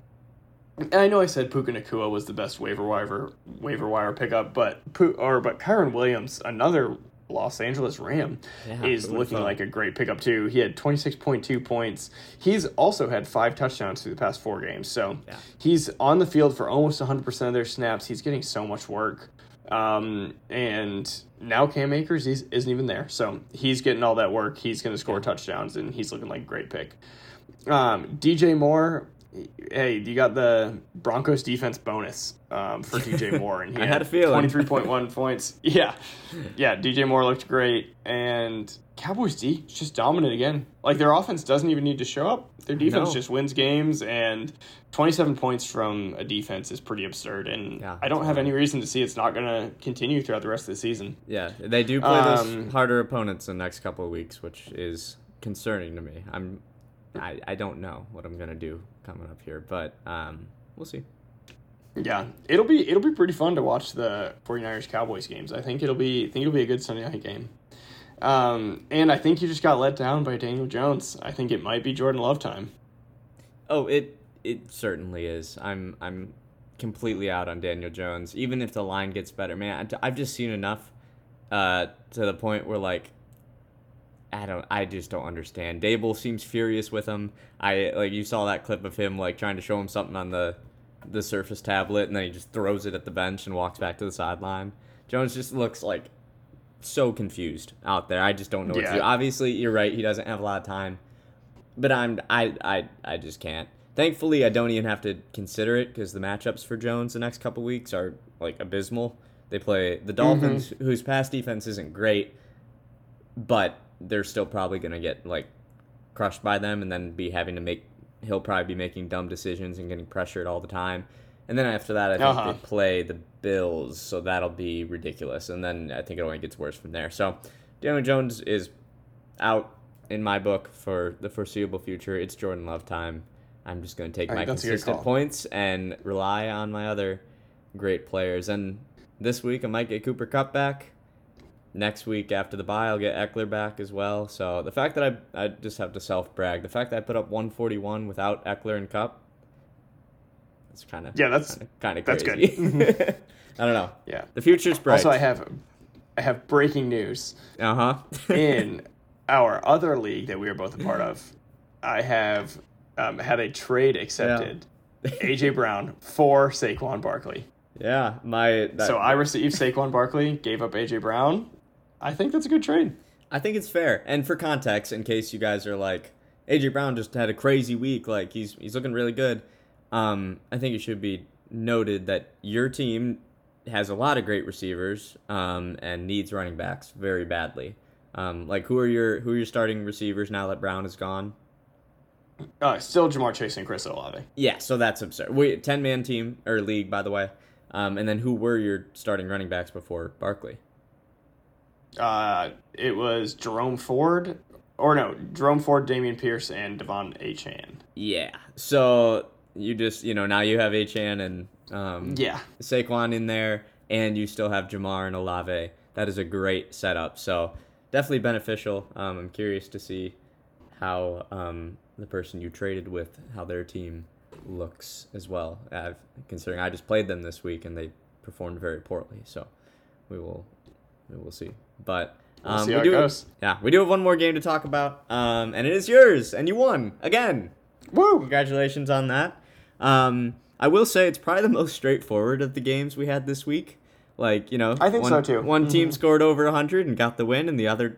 and I know I said Puka Nacua was the best waiver wire waiver wire pickup, but Pu- or but Kyren Williams, another Los Angeles Ram, Yeah, is looking like a great pickup too. He had twenty six point two points. He's also had five touchdowns through the past four games, so Yeah. he's on the field for almost one hundred percent of their snaps. He's getting so much work. Um, and now Cam Akers he's, isn't even there, so he's getting all that work. He's going to score touchdowns, and he's looking like a great pick. Um, DJ Moore, hey, you got the Broncos defense bonus um, for DJ Moore, and he I had a feeling. twenty three point one points. Yeah, yeah, DJ Moore looked great, and Cowboys D is just dominant again. Like their offense doesn't even need to show up; their defense No. just wins games, and twenty seven points from a defense is pretty absurd. And Yeah, I don't have any reason to see it's not going to continue throughout the rest of the season. Yeah, they do play Um, those harder opponents in the next couple of weeks, which is concerning to me. I'm, I, I don't know what I'm gonna do coming up here, but um, we'll see. Yeah, it'll be it'll be pretty fun to watch the 49ers Cowboys games. I think it'll be I think it'll be a good Sunday night game. Um, and I think you just got let down by Daniel Jones. I think it might be Jordan Love time. Oh, it it certainly is. I'm I'm completely out on Daniel Jones. Even if the line gets better, man, I've just seen enough uh, to the point where like I don't I just don't understand. Daboll seems furious with him. I like you saw that clip of him like trying to show him something on the the Surface tablet, and then he just throws it at the bench and walks back to the sideline. Jones just looks like so confused out there. I just don't know what to do. Obviously, you're right. He doesn't have a lot of time but I'm I I I just can't. Thankfully, I don't even have to consider it because the matchups for Jones the next couple weeks are like abysmal. They play the mm-hmm. Dolphins, whose pass defense isn't great, but they're still probably gonna get like crushed by them, and then be having to make. He'll probably be making dumb decisions and getting pressured all the time. And then after that, I think Uh-huh. they play the Bills, so that'll be ridiculous. And then I think it only gets worse from there. So Daniel Jones is out in my book for the foreseeable future. It's Jordan Love time. I'm just going to take I my think that's a good consistent points and rely on my other great players. And this week I might get Cooper Kupp back. Next week after the bye, I'll get Ekeler back as well. So the fact that I I just have to self brag. The fact that I put up 141 without Ekeler and Kupp, it's kind of Yeah, that's- kind of that's good. I don't know. Yeah. The future's bright. Also, I have I have breaking news uh huh. in our other league that we are both a part of. I have um, had a trade accepted. AJ Brown for Saquon Barkley. yeah, my that, So I received Saquon Barkley, gave up AJ Brown. I think that's a good trade. I think it's fair. And for context, in case you guys are like, AJ Brown just had a crazy week, like he's he's looking really good. Um, I think it should be noted that your team has a lot of great receivers, um, and needs running backs very badly. Um, like who are your who are your starting receivers now that Brown is gone? Uh, still Ja'Marr Chase and Chris Olave. Yeah, so that's absurd. We ten man team or league, by the way. Um, and then who were your starting running backs before Barkley? Uh, it was Jerome Ford, or no, Jerome Ford, Dameon Pierce, and Devon Achane. Yeah. So you just you know now you have Achane and um, Yeah, Saquon in there, and you still have Ja'Marr and Olave. That is a great setup. So definitely beneficial. Um, I'm curious to see how um, the person you traded with, how their team looks as well. I've, considering I just played them this week and they performed very poorly. So we will we will see. But We'll um, see we how it do goes. yeah we do have one more game to talk about, um, and it is yours, and you won again. woo! Congratulations on that. Um, I will say it's probably the most straightforward of the games we had this week. Like you know, I think one, so, too. One team Mhm. scored over hundred and got the win, and the other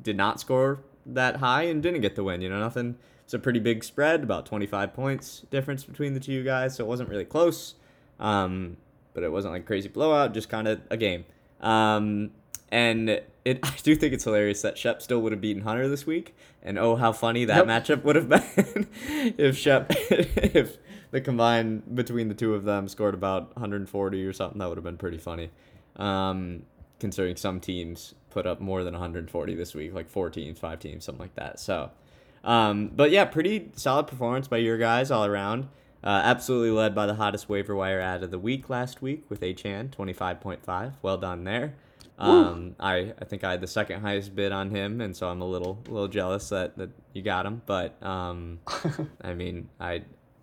did not score that high and didn't get the win. You know, nothing. It's a pretty big spread, about 25 points difference between the two guys, so it wasn't really close. Um, but it wasn't like crazy blowout, just kind of a game. Um, and it, I do think it's hilarious that Shep still would have beaten Hunter this week. And oh, how funny that yep. matchup would have been if Shep, if the combined between the two of them scored about 140 or something. That would have been pretty funny. Um, considering some teams put up more than 140 this week, like four teams, five teams, something like that. So, um, but yeah, pretty solid performance by your guys all around. Uh, absolutely led by the hottest waiver wire ad of the week last week with Achane, 25.5. Well done there. Um, I, I think I had the second highest bid on him, and so I'm a little little jealous that, that you got him. But um, I mean, I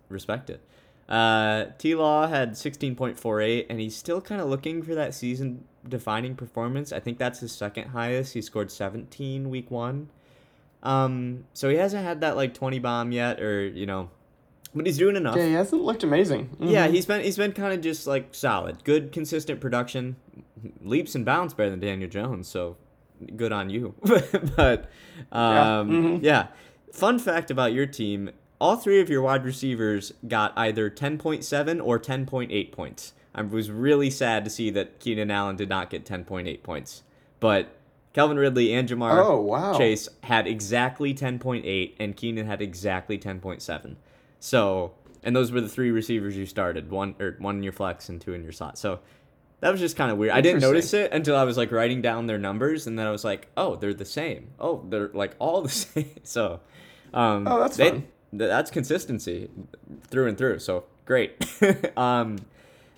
respect it. Uh, T Law had 16.48, and he's still kind of looking for that season defining performance. I think that's his second highest. He scored 17 week one. Um, so he hasn't had that like 20 bomb yet, or you know, but he's doing enough. Yeah, he hasn't looked amazing. Mm-hmm. Yeah, he's been he's been kind of just like solid, good, consistent production, leaps and bounds better than Daniel Jones. So good on you. but um, yeah. Mm-hmm. yeah. Fun fact about your team: all three of your wide receivers got either 10.7 or 10.8 points. I was really sad to see that Keenan Allen did not get 10.8 points, but Calvin Ridley and Ja'Marr oh, wow. Chase had exactly 10.8, and Keenan had exactly 10.7. So, and those were the three receivers you started one or one in your flex and two in your slot. So that was just kind of weird. I didn't notice it until I was like writing down their numbers, and then I was like, oh, they're the same. Oh, they're like all the same. So, um, oh, that's they, fun. That's consistency through and through. So great. um,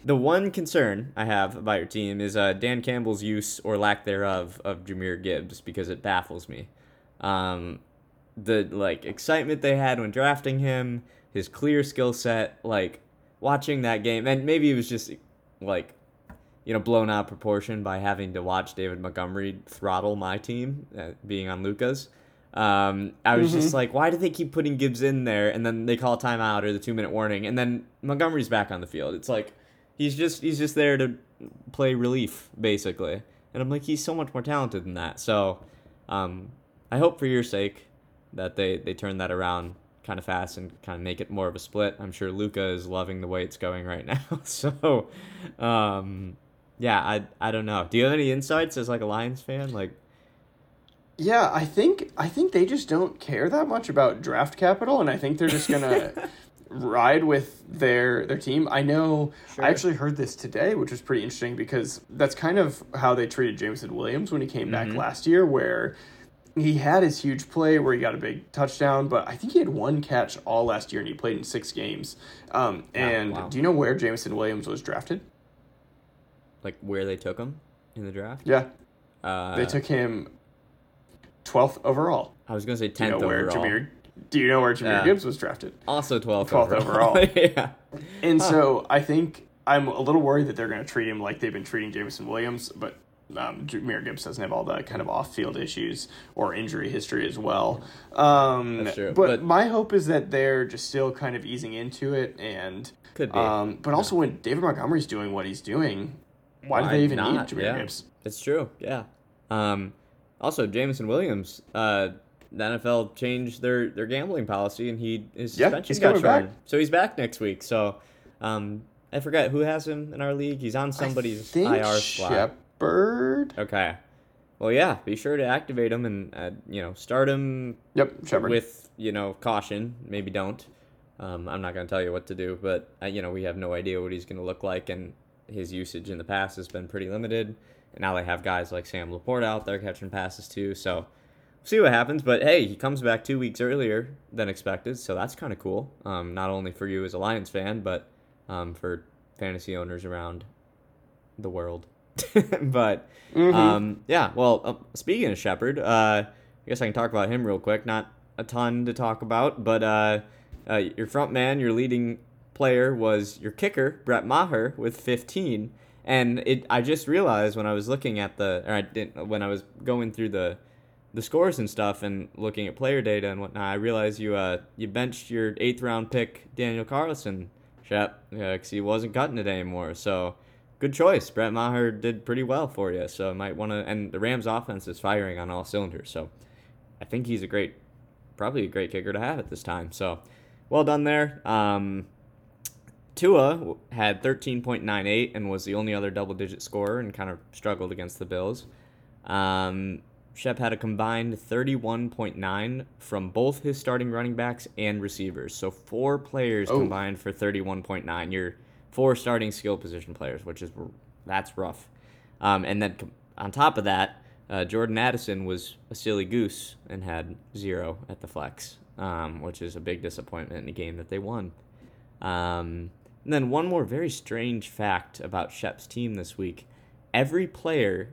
the one concern I have about your team is uh, Dan Campbell's use or lack thereof of Jahmyr Gibbs because it baffles me. Um, the like excitement they had when drafting him, his clear skill set, like watching that game, and maybe it was just like you know blown out proportion by having to watch David Montgomery throttle my team, uh, being on Luca's. Um, I was mm-hmm. just like, why do they keep putting Gibbs in there, and then they call timeout or the two minute warning, and then Montgomery's back on the field. It's like he's just he's just there to play relief basically, and I'm like he's so much more talented than that. So, um, I hope for your sake that they they turn that around kind of fast and kind of make it more of a split. I'm sure Luca is loving the way it's going right now. so, um, yeah, I I don't know. Do you have any insights as like a Lions fan? Like, yeah, I think I think they just don't care that much about draft capital, and I think they're just gonna ride with their their team. I know sure. I actually heard this today, which was pretty interesting because that's kind of how they treated Jameson Williams when he came mm-hmm. back last year, where he had his huge play where he got a big touchdown, but I think he had one catch all last year and he played in six games. Um, and wow. do you know where Jameson Williams was drafted? Like where they took him in the draft? Yeah. Uh, they took him 12th overall. I was going to say 10th do you know where overall. Do you know where Jahmyr Gibbs was drafted? Also 12th, 12th overall. overall. yeah. And huh. so I think I'm a little worried that they're going to treat him like they've been treating Jameson Williams, but um, Jahmyr Gibbs doesn't have all the kind of off-field issues or injury history as well. Um, That's true. But, but, my hope is that they're just still kind of easing into it, and could be. Um, but also, when David Montgomery's doing what he's doing, why, why do they even not? need Jahmyr yeah. Gibbs? It's true. Yeah. Um, also, Jameson Williams. Uh, the NFL changed their, their gambling policy, and he his suspension yeah, he's got shortened. Back. So he's back next week. So um, I forget who has him in our league. He's on somebody's IR slot bird. Okay. Well, yeah. Be sure to activate him and uh, you know start him. Yep, Shepard. With you know caution. Maybe don't. Um, I'm not going to tell you what to do, but uh, you know we have no idea what he's going to look like, and his usage in the past has been pretty limited. And now they have guys like Sam LaPorta out there catching passes too. So see what happens. But hey, he comes back two weeks earlier than expected, so that's kind of cool. Um, not only for you as a Lions fan, but um, for fantasy owners around the world. but mm-hmm. um, yeah, well, uh, speaking of Shepard, uh, I guess I can talk about him real quick. Not a ton to talk about, but uh, uh, your front man, your leading player, was your kicker, Brett Maher, with 15. And it, I just realized when I was looking at the, or I didn't, when I was going through the, the scores and stuff and looking at player data and whatnot, I realized you, uh, you benched your eighth round pick Daniel Carlson, Shep, because he wasn't cutting it anymore. So good choice. Brett Maher did pretty well for you, so might want to. And the Rams' offense is firing on all cylinders, so I think he's a great, probably a great kicker to have at this time. So, well done there. Um, Tua had 13.98 and was the only other double digit scorer and kind of struggled against the Bills. Um, Shep had a combined 31.9 from both his starting running backs and receivers. So four players Oh. combined for 31.9. Your four starting skill position players, which is that's rough. Um, and then on top of that, uh, Jordan Addison was a silly goose and had zero at the flex, um, which is a big disappointment in a game that they won. Um, and then one more very strange fact about Shep's team this week: every player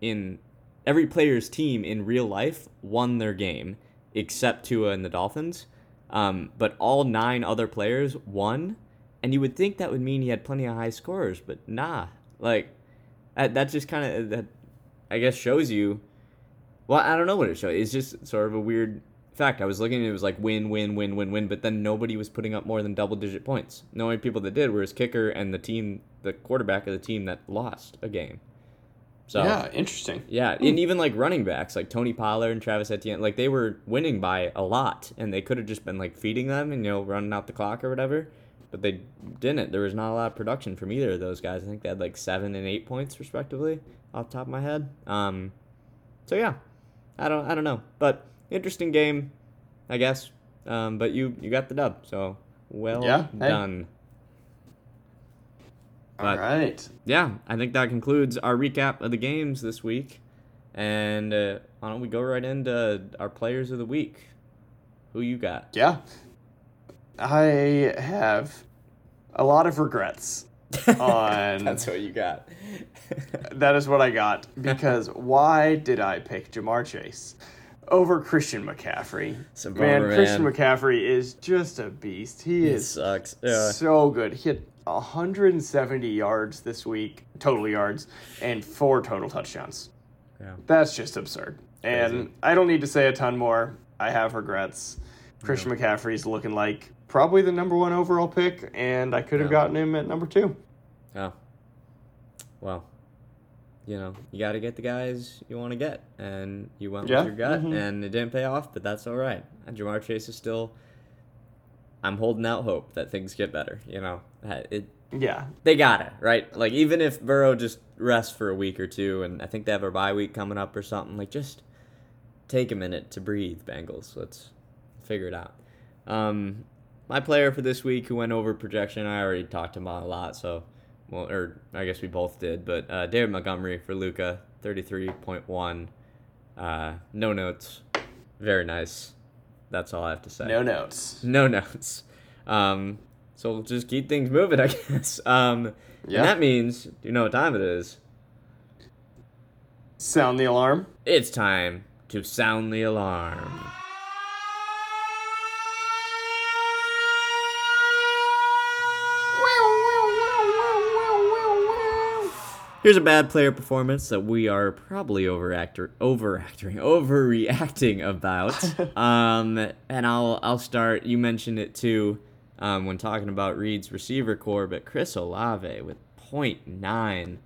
in every player's team in real life won their game except Tua and the Dolphins. Um, but all nine other players won, and you would think that would mean he had plenty of high scorers, but nah. Like that, that just kind of uh, that I guess shows you. Well, I don't know what it shows. It's just sort of a weird fact. I was looking, it was like win, win, win, win, win, but then nobody was putting up more than double digit points. The only people that did were his kicker and the team, the quarterback of the team that lost a game. So Yeah, interesting. yeah, hmm. and even like running backs like Tony Pollard and Travis Etienne, like they were winning by a lot, and they could have just been like feeding them and you know running out the clock or whatever, but they didn't. There was not a lot of production from either of those guys. I think they had like seven and eight points respectively, off the top of my head. Um, so yeah, I don't I don't know, but interesting game, I guess. Um, but you you got the dub, so well Yeah, hey. done. All But- right. yeah, I think that concludes our recap of the games this week. And uh, why don't we go right into our players of the week? Who you got? Yeah. I have a lot of regrets on That's what you got. that is what I got because why did I pick Ja'Marr Chase over Christian McCaffrey? A man, Christian. McCaffrey is just a beast. He it is sucks. Yeah. so good. He had 170 yards this week, total yards, and four total touchdowns. yeah. That's just absurd. And I don't need to say a ton more. I have regrets. Christian McCaffrey's looking like probably the number one overall pick, and I could have Yeah. gotten him at number two. Oh. Well, you know, you got to get the guys you want to get, and you went Yeah, with your gut, mhm. and it didn't pay off, but that's all right. And Ja'Marr Chase is still. I'm holding out hope that things get better. You know, Uh, it Yeah. they gotta right. Like even if Burrow just rests for a week or two, and I think they have a bye week coming up or something. Like just take a minute to breathe, Bengals. Let's figure it out. Um, my player for this week who went over projection, I already talked about a lot, so well, or I guess we both did. But uh, David Montgomery for Luca, thirty three point one. Uh, no notes, very nice. That's all I have to say. No notes. No notes. Um, so we'll just keep things moving, I guess. Um, Yeah. And that means, do you know what time it is? Sound the alarm. It's time to sound the alarm. Here's a bad player performance that we are probably overactor, overacting, overreacting about. um, and I'll I'll start. You mentioned it too um, when talking about Reed's receiver corps, but Chris Olave with 0.9.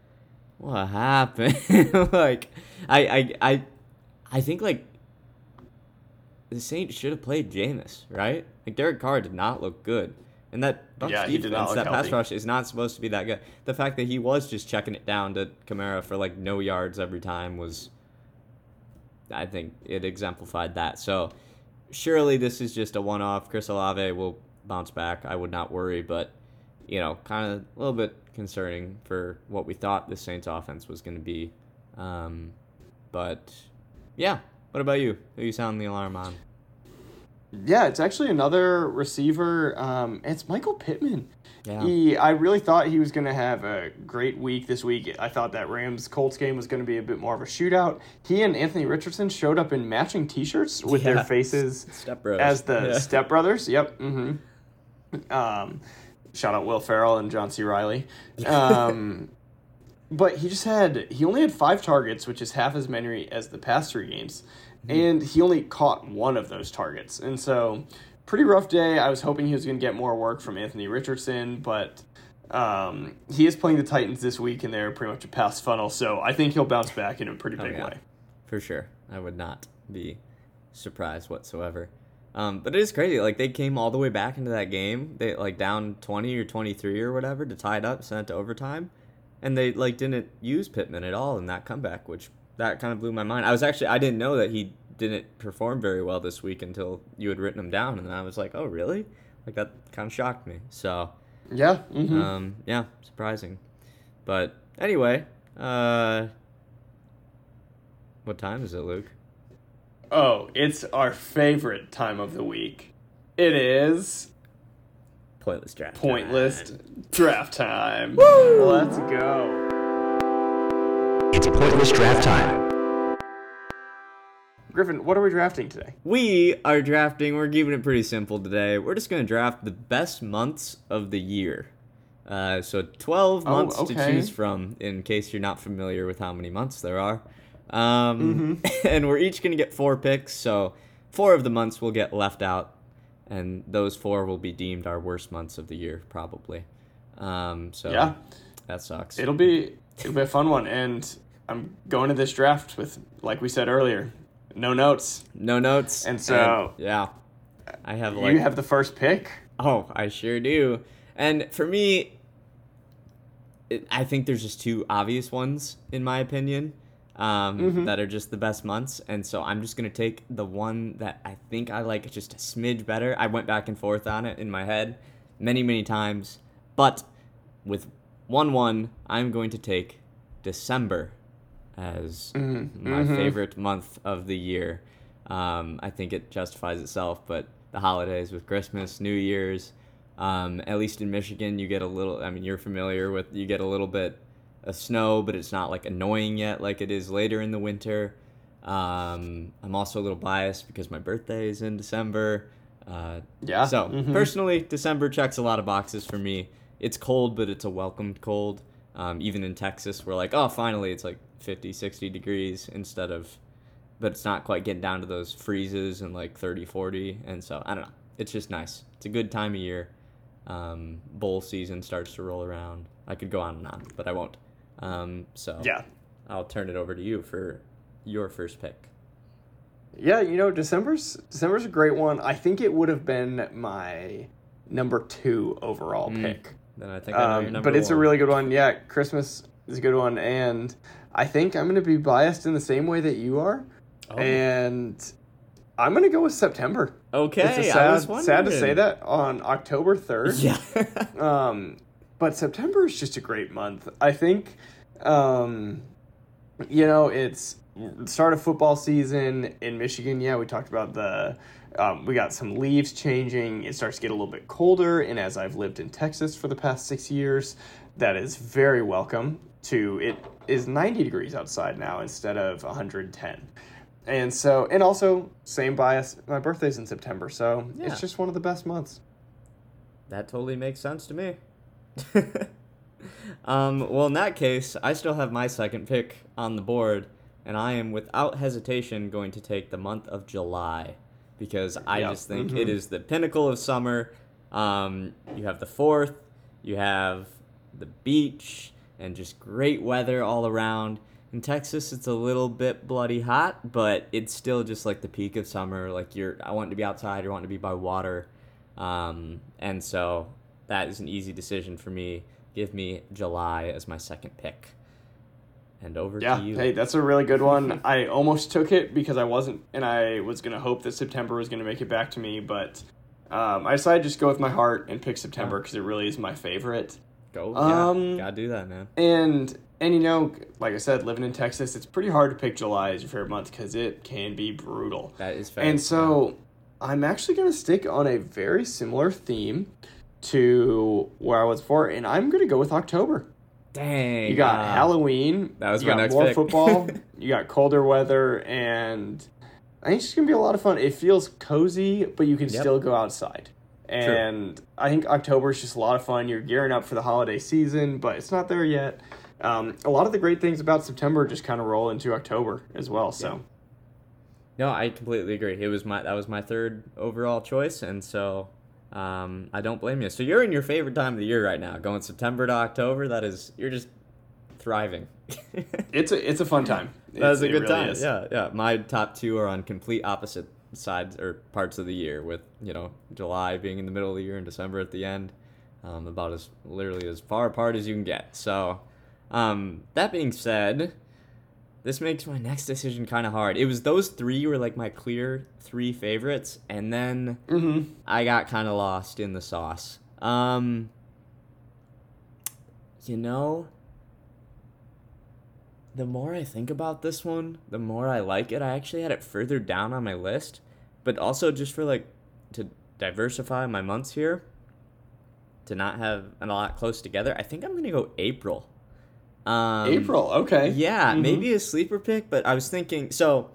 What happened? like, I I I I think like the Saints should have played Jameis, right? Like Derek Carr did not look good. And that Bucs Yeah, he did not defense, that pass rush is not supposed to be that good. The fact that he was just checking it down to Kamara for like no yards every time was I think it exemplified that. So surely this is just a one off. Chris Olave will bounce back. I would not worry, but you know, kind of a little bit concerning for what we thought the Saints offense was going to be. Um, but yeah, what about you? Who you sound the alarm on? Yeah, it's actually another receiver. Um, it's Michael Pittman. Yeah. He, I really thought he was going to have a great week this week. I thought that Rams Colts game was going to be a bit more of a shootout. He and Anthony Richardson showed up in matching T-shirts with Yeah. their faces as the Yeah. Step Brothers. Yep. Mm-hmm. Um, shout out Will Ferrell and John C. Reilly. Um, but he just had he only had five targets, which is half as many as the past three games, and he only caught one of those targets. And so, pretty rough day. I was hoping he was going to get more work from Anthony Richardson, but. Um, he is playing the Titans this week, and they're pretty much a pass funnel. So I think he'll bounce back in a pretty Oh, big yeah. way. For sure. I would not be surprised whatsoever. Um, but it is crazy. Like they came all the way back into that game. They like down twenty or twenty three or whatever to tie it up, sent it to overtime, and they like didn't use Pittman at all in that comeback, which that kind of blew my mind. I was actually I didn't know that he didn't perform very well this week until you had written him down, and I was like, oh really? Like that kind of shocked me. So Yeah. hmm um, yeah, surprising. But anyway, uh, what time is it, Luke? oh, it's our favorite time of the week. It is Pointless draft. pointless time. draft time. Let's go. It's pointless draft time. Griffin, what are we drafting today? We are drafting. We're keeping it pretty simple today. We're just gonna draft the best months of the year. Uh, so 12 months to okay. choose from, in case you're not familiar with how many months there are. Um, Mm-hmm. and we're each gonna get four picks. So four of the months will get left out, and those four will be deemed our worst months of the year, probably. Um, so Yeah. that sucks. It'll be it'll be a fun one, and I'm going to this draft with, like we said earlier, no notes. no notes. And so- yeah, I have like you have the first pick. Oh, I sure do. And for me, it, I think there's just two obvious ones, in my opinion, um, Mm-hmm. that are just the best months. And so I'm just going to take the one that I think I like just a smidge better. I went back and forth on it in my head many, many times. But with 1 1, I'm going to take December as Mm-hmm. my favorite month of the year. Um, I think it justifies itself, but the holidays with Christmas, New Year's, um, at least in Michigan, you get a little. I mean, you're familiar with. You get a little bit of snow, but it's not like annoying yet, like it is later in the winter. Um, I'm also a little biased because my birthday is in December. Uh, Yeah, So mhm. personally, December checks a lot of boxes for me. It's cold, but it's a welcomed cold. Um, even in Texas, we're like, oh, finally, it's like 50, 60 degrees instead of, but it's not quite getting down to those freezes and like 30, 40. And so, I don't know. It's just nice. It's a good time of year. Um, bowl season starts to roll around. I could go on and on, but I won't. Um, so Yeah. I'll turn it over to you for your first pick. Yeah, you know, December's December's a great one. I think it would have been my number two overall pick. Then I think I know your Um, but it's a really good one. Yeah, Christmas is a good one, and I think I'm going to be biased in the same way that you are, Oh. and I'm going to go with September. okay. it's a I was sad, sad to say that on October third. Yeah. Um, but September is just a great month. I think, um, you know, it's start of football season in Michigan. Yeah, we talked about the. Um, we got some leaves changing. It starts to get a little bit colder, and as I've lived in Texas for the past six years, that is very welcome. To it is ninety degrees outside now instead of one hundred ten, and so and also same bias. My birthday's in September, so Yeah. it's just one of the best months. That totally makes sense to me. um, well, in that case, I still have my second pick on the board, and I am without hesitation going to take the month of July because I Yep. just think Mhm. it is the pinnacle of summer. Um, you have the fourth, you have the beach, and just great weather all around. In Texas, it's a little bit bloody hot, but it's still just like the peak of summer. Like you're, I want to be outside, I want to be by water, um, and so that is an easy decision for me. Give me July as my second pick. And over Yeah, to you. hey, that's a really good one. I almost took it because I wasn't, and I was gonna hope that September was gonna make it back to me, but um, I decided to just go with my heart and pick September because it really is my favorite. Go. Yeah, Um, gotta do that, man. And and you know, like I said, living in Texas, it's pretty hard to pick July as your favorite month because it can be brutal. That is fair. And so I'm actually going to stick on a very similar theme to where I was before, and I'm going to go with October. dang, You got uh, Halloween. that was you my got next more pick. football. you got colder weather, and I think it's just gonna be a lot of fun. It feels cozy, but you can Yep. still go outside. And I think October is just a lot of fun. You're gearing up for the holiday season, but it's not there yet. Um, a lot of the great things about September just kind of roll into October as well. So No, I completely agree. It was my that was my third overall choice, and so um, I don't blame you. So you're in your favorite time of the year right now, going September to October. That is, you're just thriving. it's a it's a fun time. That was a good really time. is. Yeah, yeah. My top two are on complete opposite sides or parts of the year, with you know July being in the middle of the year and December at the end, um, about as literally as far apart as you can get. So, um, that being said, this makes my next decision kind of hard. It was those three were like my clear three favorites, and then Mm-hmm. I got kind of lost in the sauce. Um, you know, the more I think about this one, the more I like it. I actually had it further down on my list, but also just for like to diversify my months here, to not have a lot close together. I think I'm gonna go April. Um, April. Okay. yeah, Mhm. maybe a sleeper pick, but I was thinking so.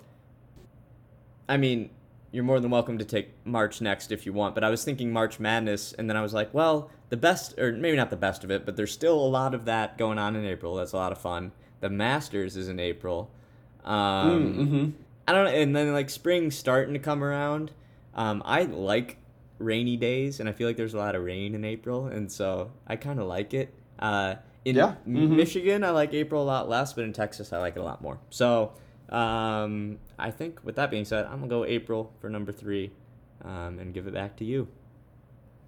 I mean, you're more than welcome to take March next if you want, but I was thinking March Madness, and then I was like, well, the best, or maybe not the best of it, but there's still a lot of that going on in April. That's a lot of fun. The Masters is in April. Um, mm-hmm. I don't know, and then like spring's starting to come around. Um, I like rainy days, and I feel like there's a lot of rain in April, and so I kind of like it. Uh, in Yeah, M- mhm. Michigan, I like April a lot less, but in Texas, I like it a lot more. So um, I think with that being said, I'm gonna go April for number three, um, and give it back to you.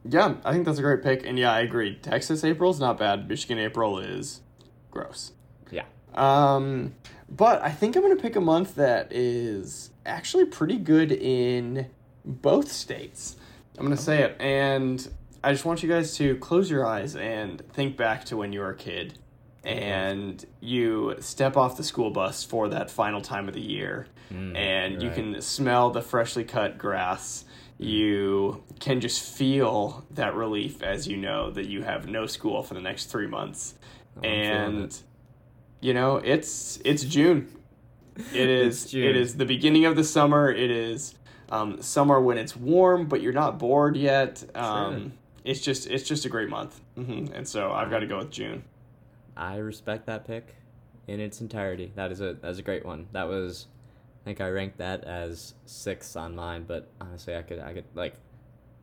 Yeah, I think that's a great pick. And yeah, I agree. Texas April's not bad. Michigan April is gross. Um, but I think I'm going to pick a month that is actually pretty good in both states. I'm going to say it. And I just want you guys to close your eyes and think back to when you were a kid and you step off the school bus for that final time of the year Mm, and you right. can smell the freshly cut grass. You can just feel that relief as you know that you have no school for the next three months. Oh, and. You know, it's it's June. It is June. it is the beginning of the summer. It is um, summer when it's warm, but you're not bored yet. Um. It's just it's just a great month, hmm and so I've got to go with June. I respect that pick in its entirety. That is a that's a great one. That was I think I ranked that as sixth on mine, but honestly I could I could like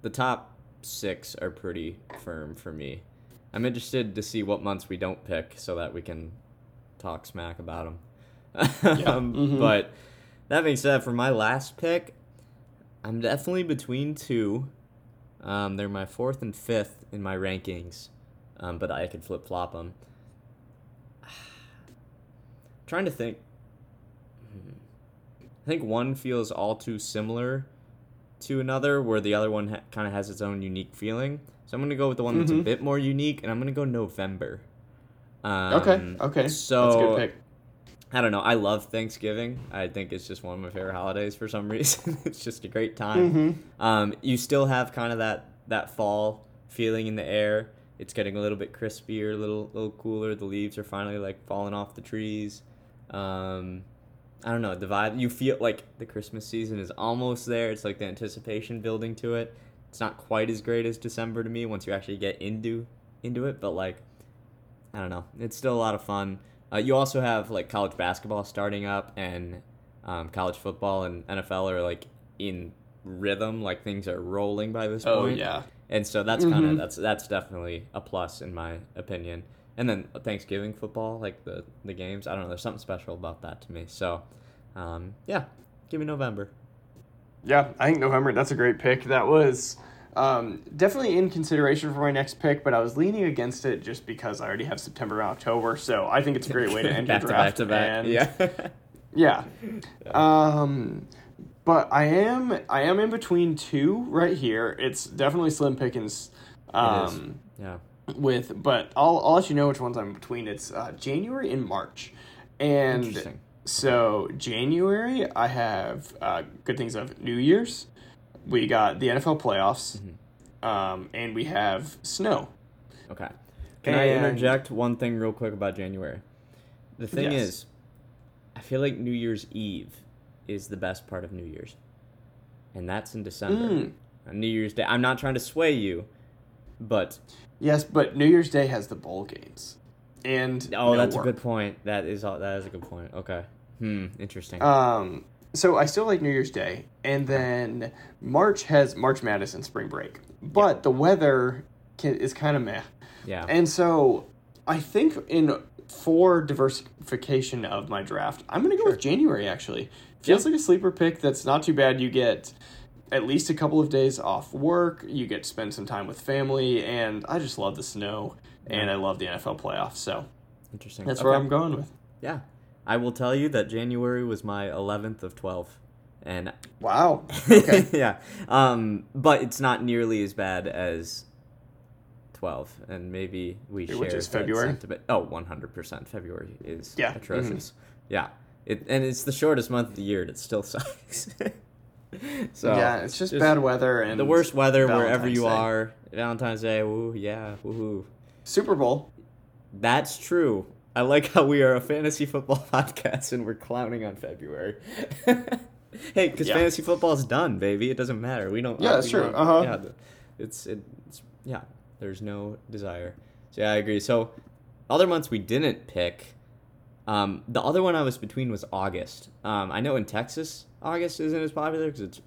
the top six are pretty firm for me. I'm interested to see what months we don't pick so that we can talk smack about them. um, mhm. But that being said, for my last pick, I'm definitely between two. Um, they're my fourth and fifth in my rankings, um, but I could flip flop them. trying to think. Hmm. I think one feels all too similar to another, where the other one ha- kind of has its own unique feeling. So I'm gonna go with the one that's a Mhm. bit more unique, and I'm gonna go November. Um, okay, okay, So that's a good pick. I don't know. I love Thanksgiving. I think it's just one of my favorite holidays for some reason. it's just a great time. Mm-hmm. Um, you still have kind of that that fall feeling in the air. It's getting a little bit crispier, a little little cooler. The leaves are finally like falling off the trees. Um, I don't know the vibe. You feel like the Christmas season is almost there. It's like the anticipation building to it. It's not quite as great as December to me once you actually get into into it, but like I don't know. It's still a lot of fun. Uh, you also have like college basketball starting up, and um, college football and NFL are like in rhythm. Like things are rolling by this Oh point. yeah, And so that's kind of Mhm. that's that's definitely a plus in my opinion. And then Thanksgiving football, like the the games, I don't know. There's something special about that to me. So, um, yeah, give me November. yeah. I think November. That's a great pick. That was um, definitely in consideration for my next pick, but I was leaning against it just because I already have September and October. So I think it's a great way to end back your to back draft. to back. and- Yeah. Yeah. Um but I am I am in between two right here. It's definitely slim pickings. Um yeah. with but I'll I'll let you know which ones I'm between. It's uh, January and March. And so January I have uh, good things of New Year's. We got the NFL playoffs. Mm-hmm. Um and we have snow. Okay. Can I interject one thing real quick about January? The thing Yes. is, I feel like New Year's Eve is the best part of New Year's, and that's in December. Mm. On New Year's Day. I'm not trying to sway you, but Yes, but New Year's Day has the bowl games. And oh, no that's work. a good point. That is all. That is a good point. Okay. Hmm. Interesting. Um, so I still like New Year's Day, and then March has March Madness and spring break, but the weather can, is kind of meh. yeah. And so I think in for diversification of my draft, I'm going to go with January actually. feels like a sleeper pick that's not too bad. You get at least a couple of days off work. You get to spend some time with family, and I just love the snow, and I love the NFL playoffs. So Interesting. that's where I'm going with. Yeah. I will tell you that January was my 11th of 12. And Wow. Okay. yeah. Um, but it's not nearly as bad as 12. And maybe we share Which is February? sentiment. Oh, 100%. February is Yeah. Mm-hmm. atrocious. Yeah. It, and it's the shortest month of the year and it still sucks. so yeah, it's just, bad weather and The worst weather wherever you Day. are. Valentine's Day. Woo, yeah. Woohoo. Super Bowl. That's true. I like how we are a fantasy football podcast and we're clowning on February. hey, because Yeah. fantasy football is done, baby. It doesn't matter. We don't. Yeah, that's true. Uh-huh. Yeah, it's it's yeah. There's no desire. So yeah, I agree. So other months we didn't pick. Um, the other one I was between was August. Um, I know in Texas August isn't as popular because it's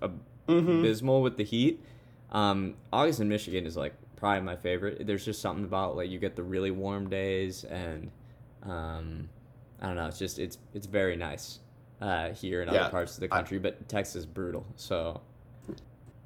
Mhm. abysmal with the heat. Um, August in Michigan is like probably my favorite. There's just something about like you get the really warm days and um, I don't know. It's just it's it's very nice uh, here in Yeah, other parts of the I- country, but Texas is brutal. So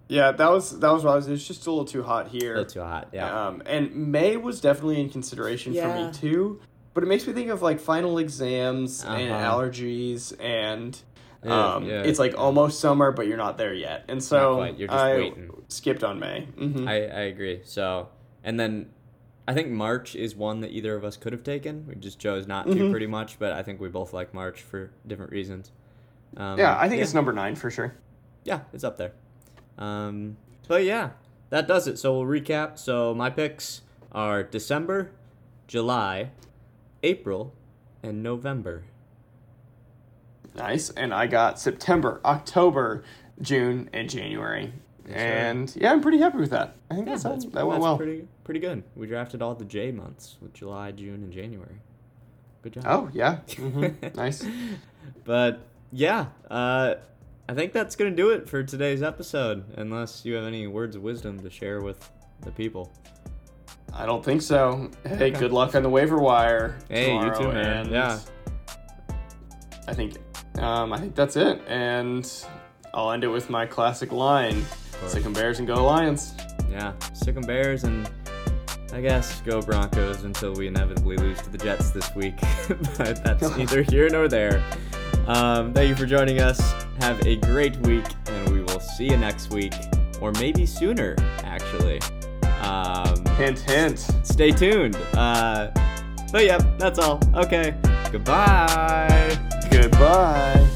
Yeah, that was that was what I was. It's just a little too hot a here. little too hot. Yeah. Um, and May was definitely in consideration for me too. But it makes me think of like final exams and Uh-huh. allergies, and um, yeah. it's like almost summer, but you're not there yet. And so you're just I waiting. skipped on May. hmm I, I agree. So, and then I think March is one that either of us could have taken. We just chose not to, Mhm. pretty much. But I think we both like March for different reasons. Um, yeah, I think it's number nine for sure. yeah, it's up there. Um, but yeah, that does it. So we'll recap. So my picks are December, July, April, and November. Nice. And I got September, October, June, and January. Yes, and yeah, I'm pretty happy with that. I think Yeah, that's, that's, that went that's well. pretty pretty good. We drafted all the J months with July, June, and January. Good job. Oh yeah, hmm nice. But yeah, uh, I think that's gonna do it for today's episode. Unless you have any words of wisdom to share with the people. I don't think so. Hey, good luck on the waiver wire. Hey, you too, man. Yeah. I think, um, I think that's it, and I'll end it with my classic line: course. "Sick 'em Bears and go Lions." Yeah, sick 'em Bears and I guess go Broncos until we inevitably lose to the Jets this week. but that's neither here nor there. Um, thank you for joining us. Have a great week, and we will see you next week, or maybe sooner, actually. Um, Hint, hint. stay tuned. Uh, but yep, that's all. Okay, goodbye. Goodbye.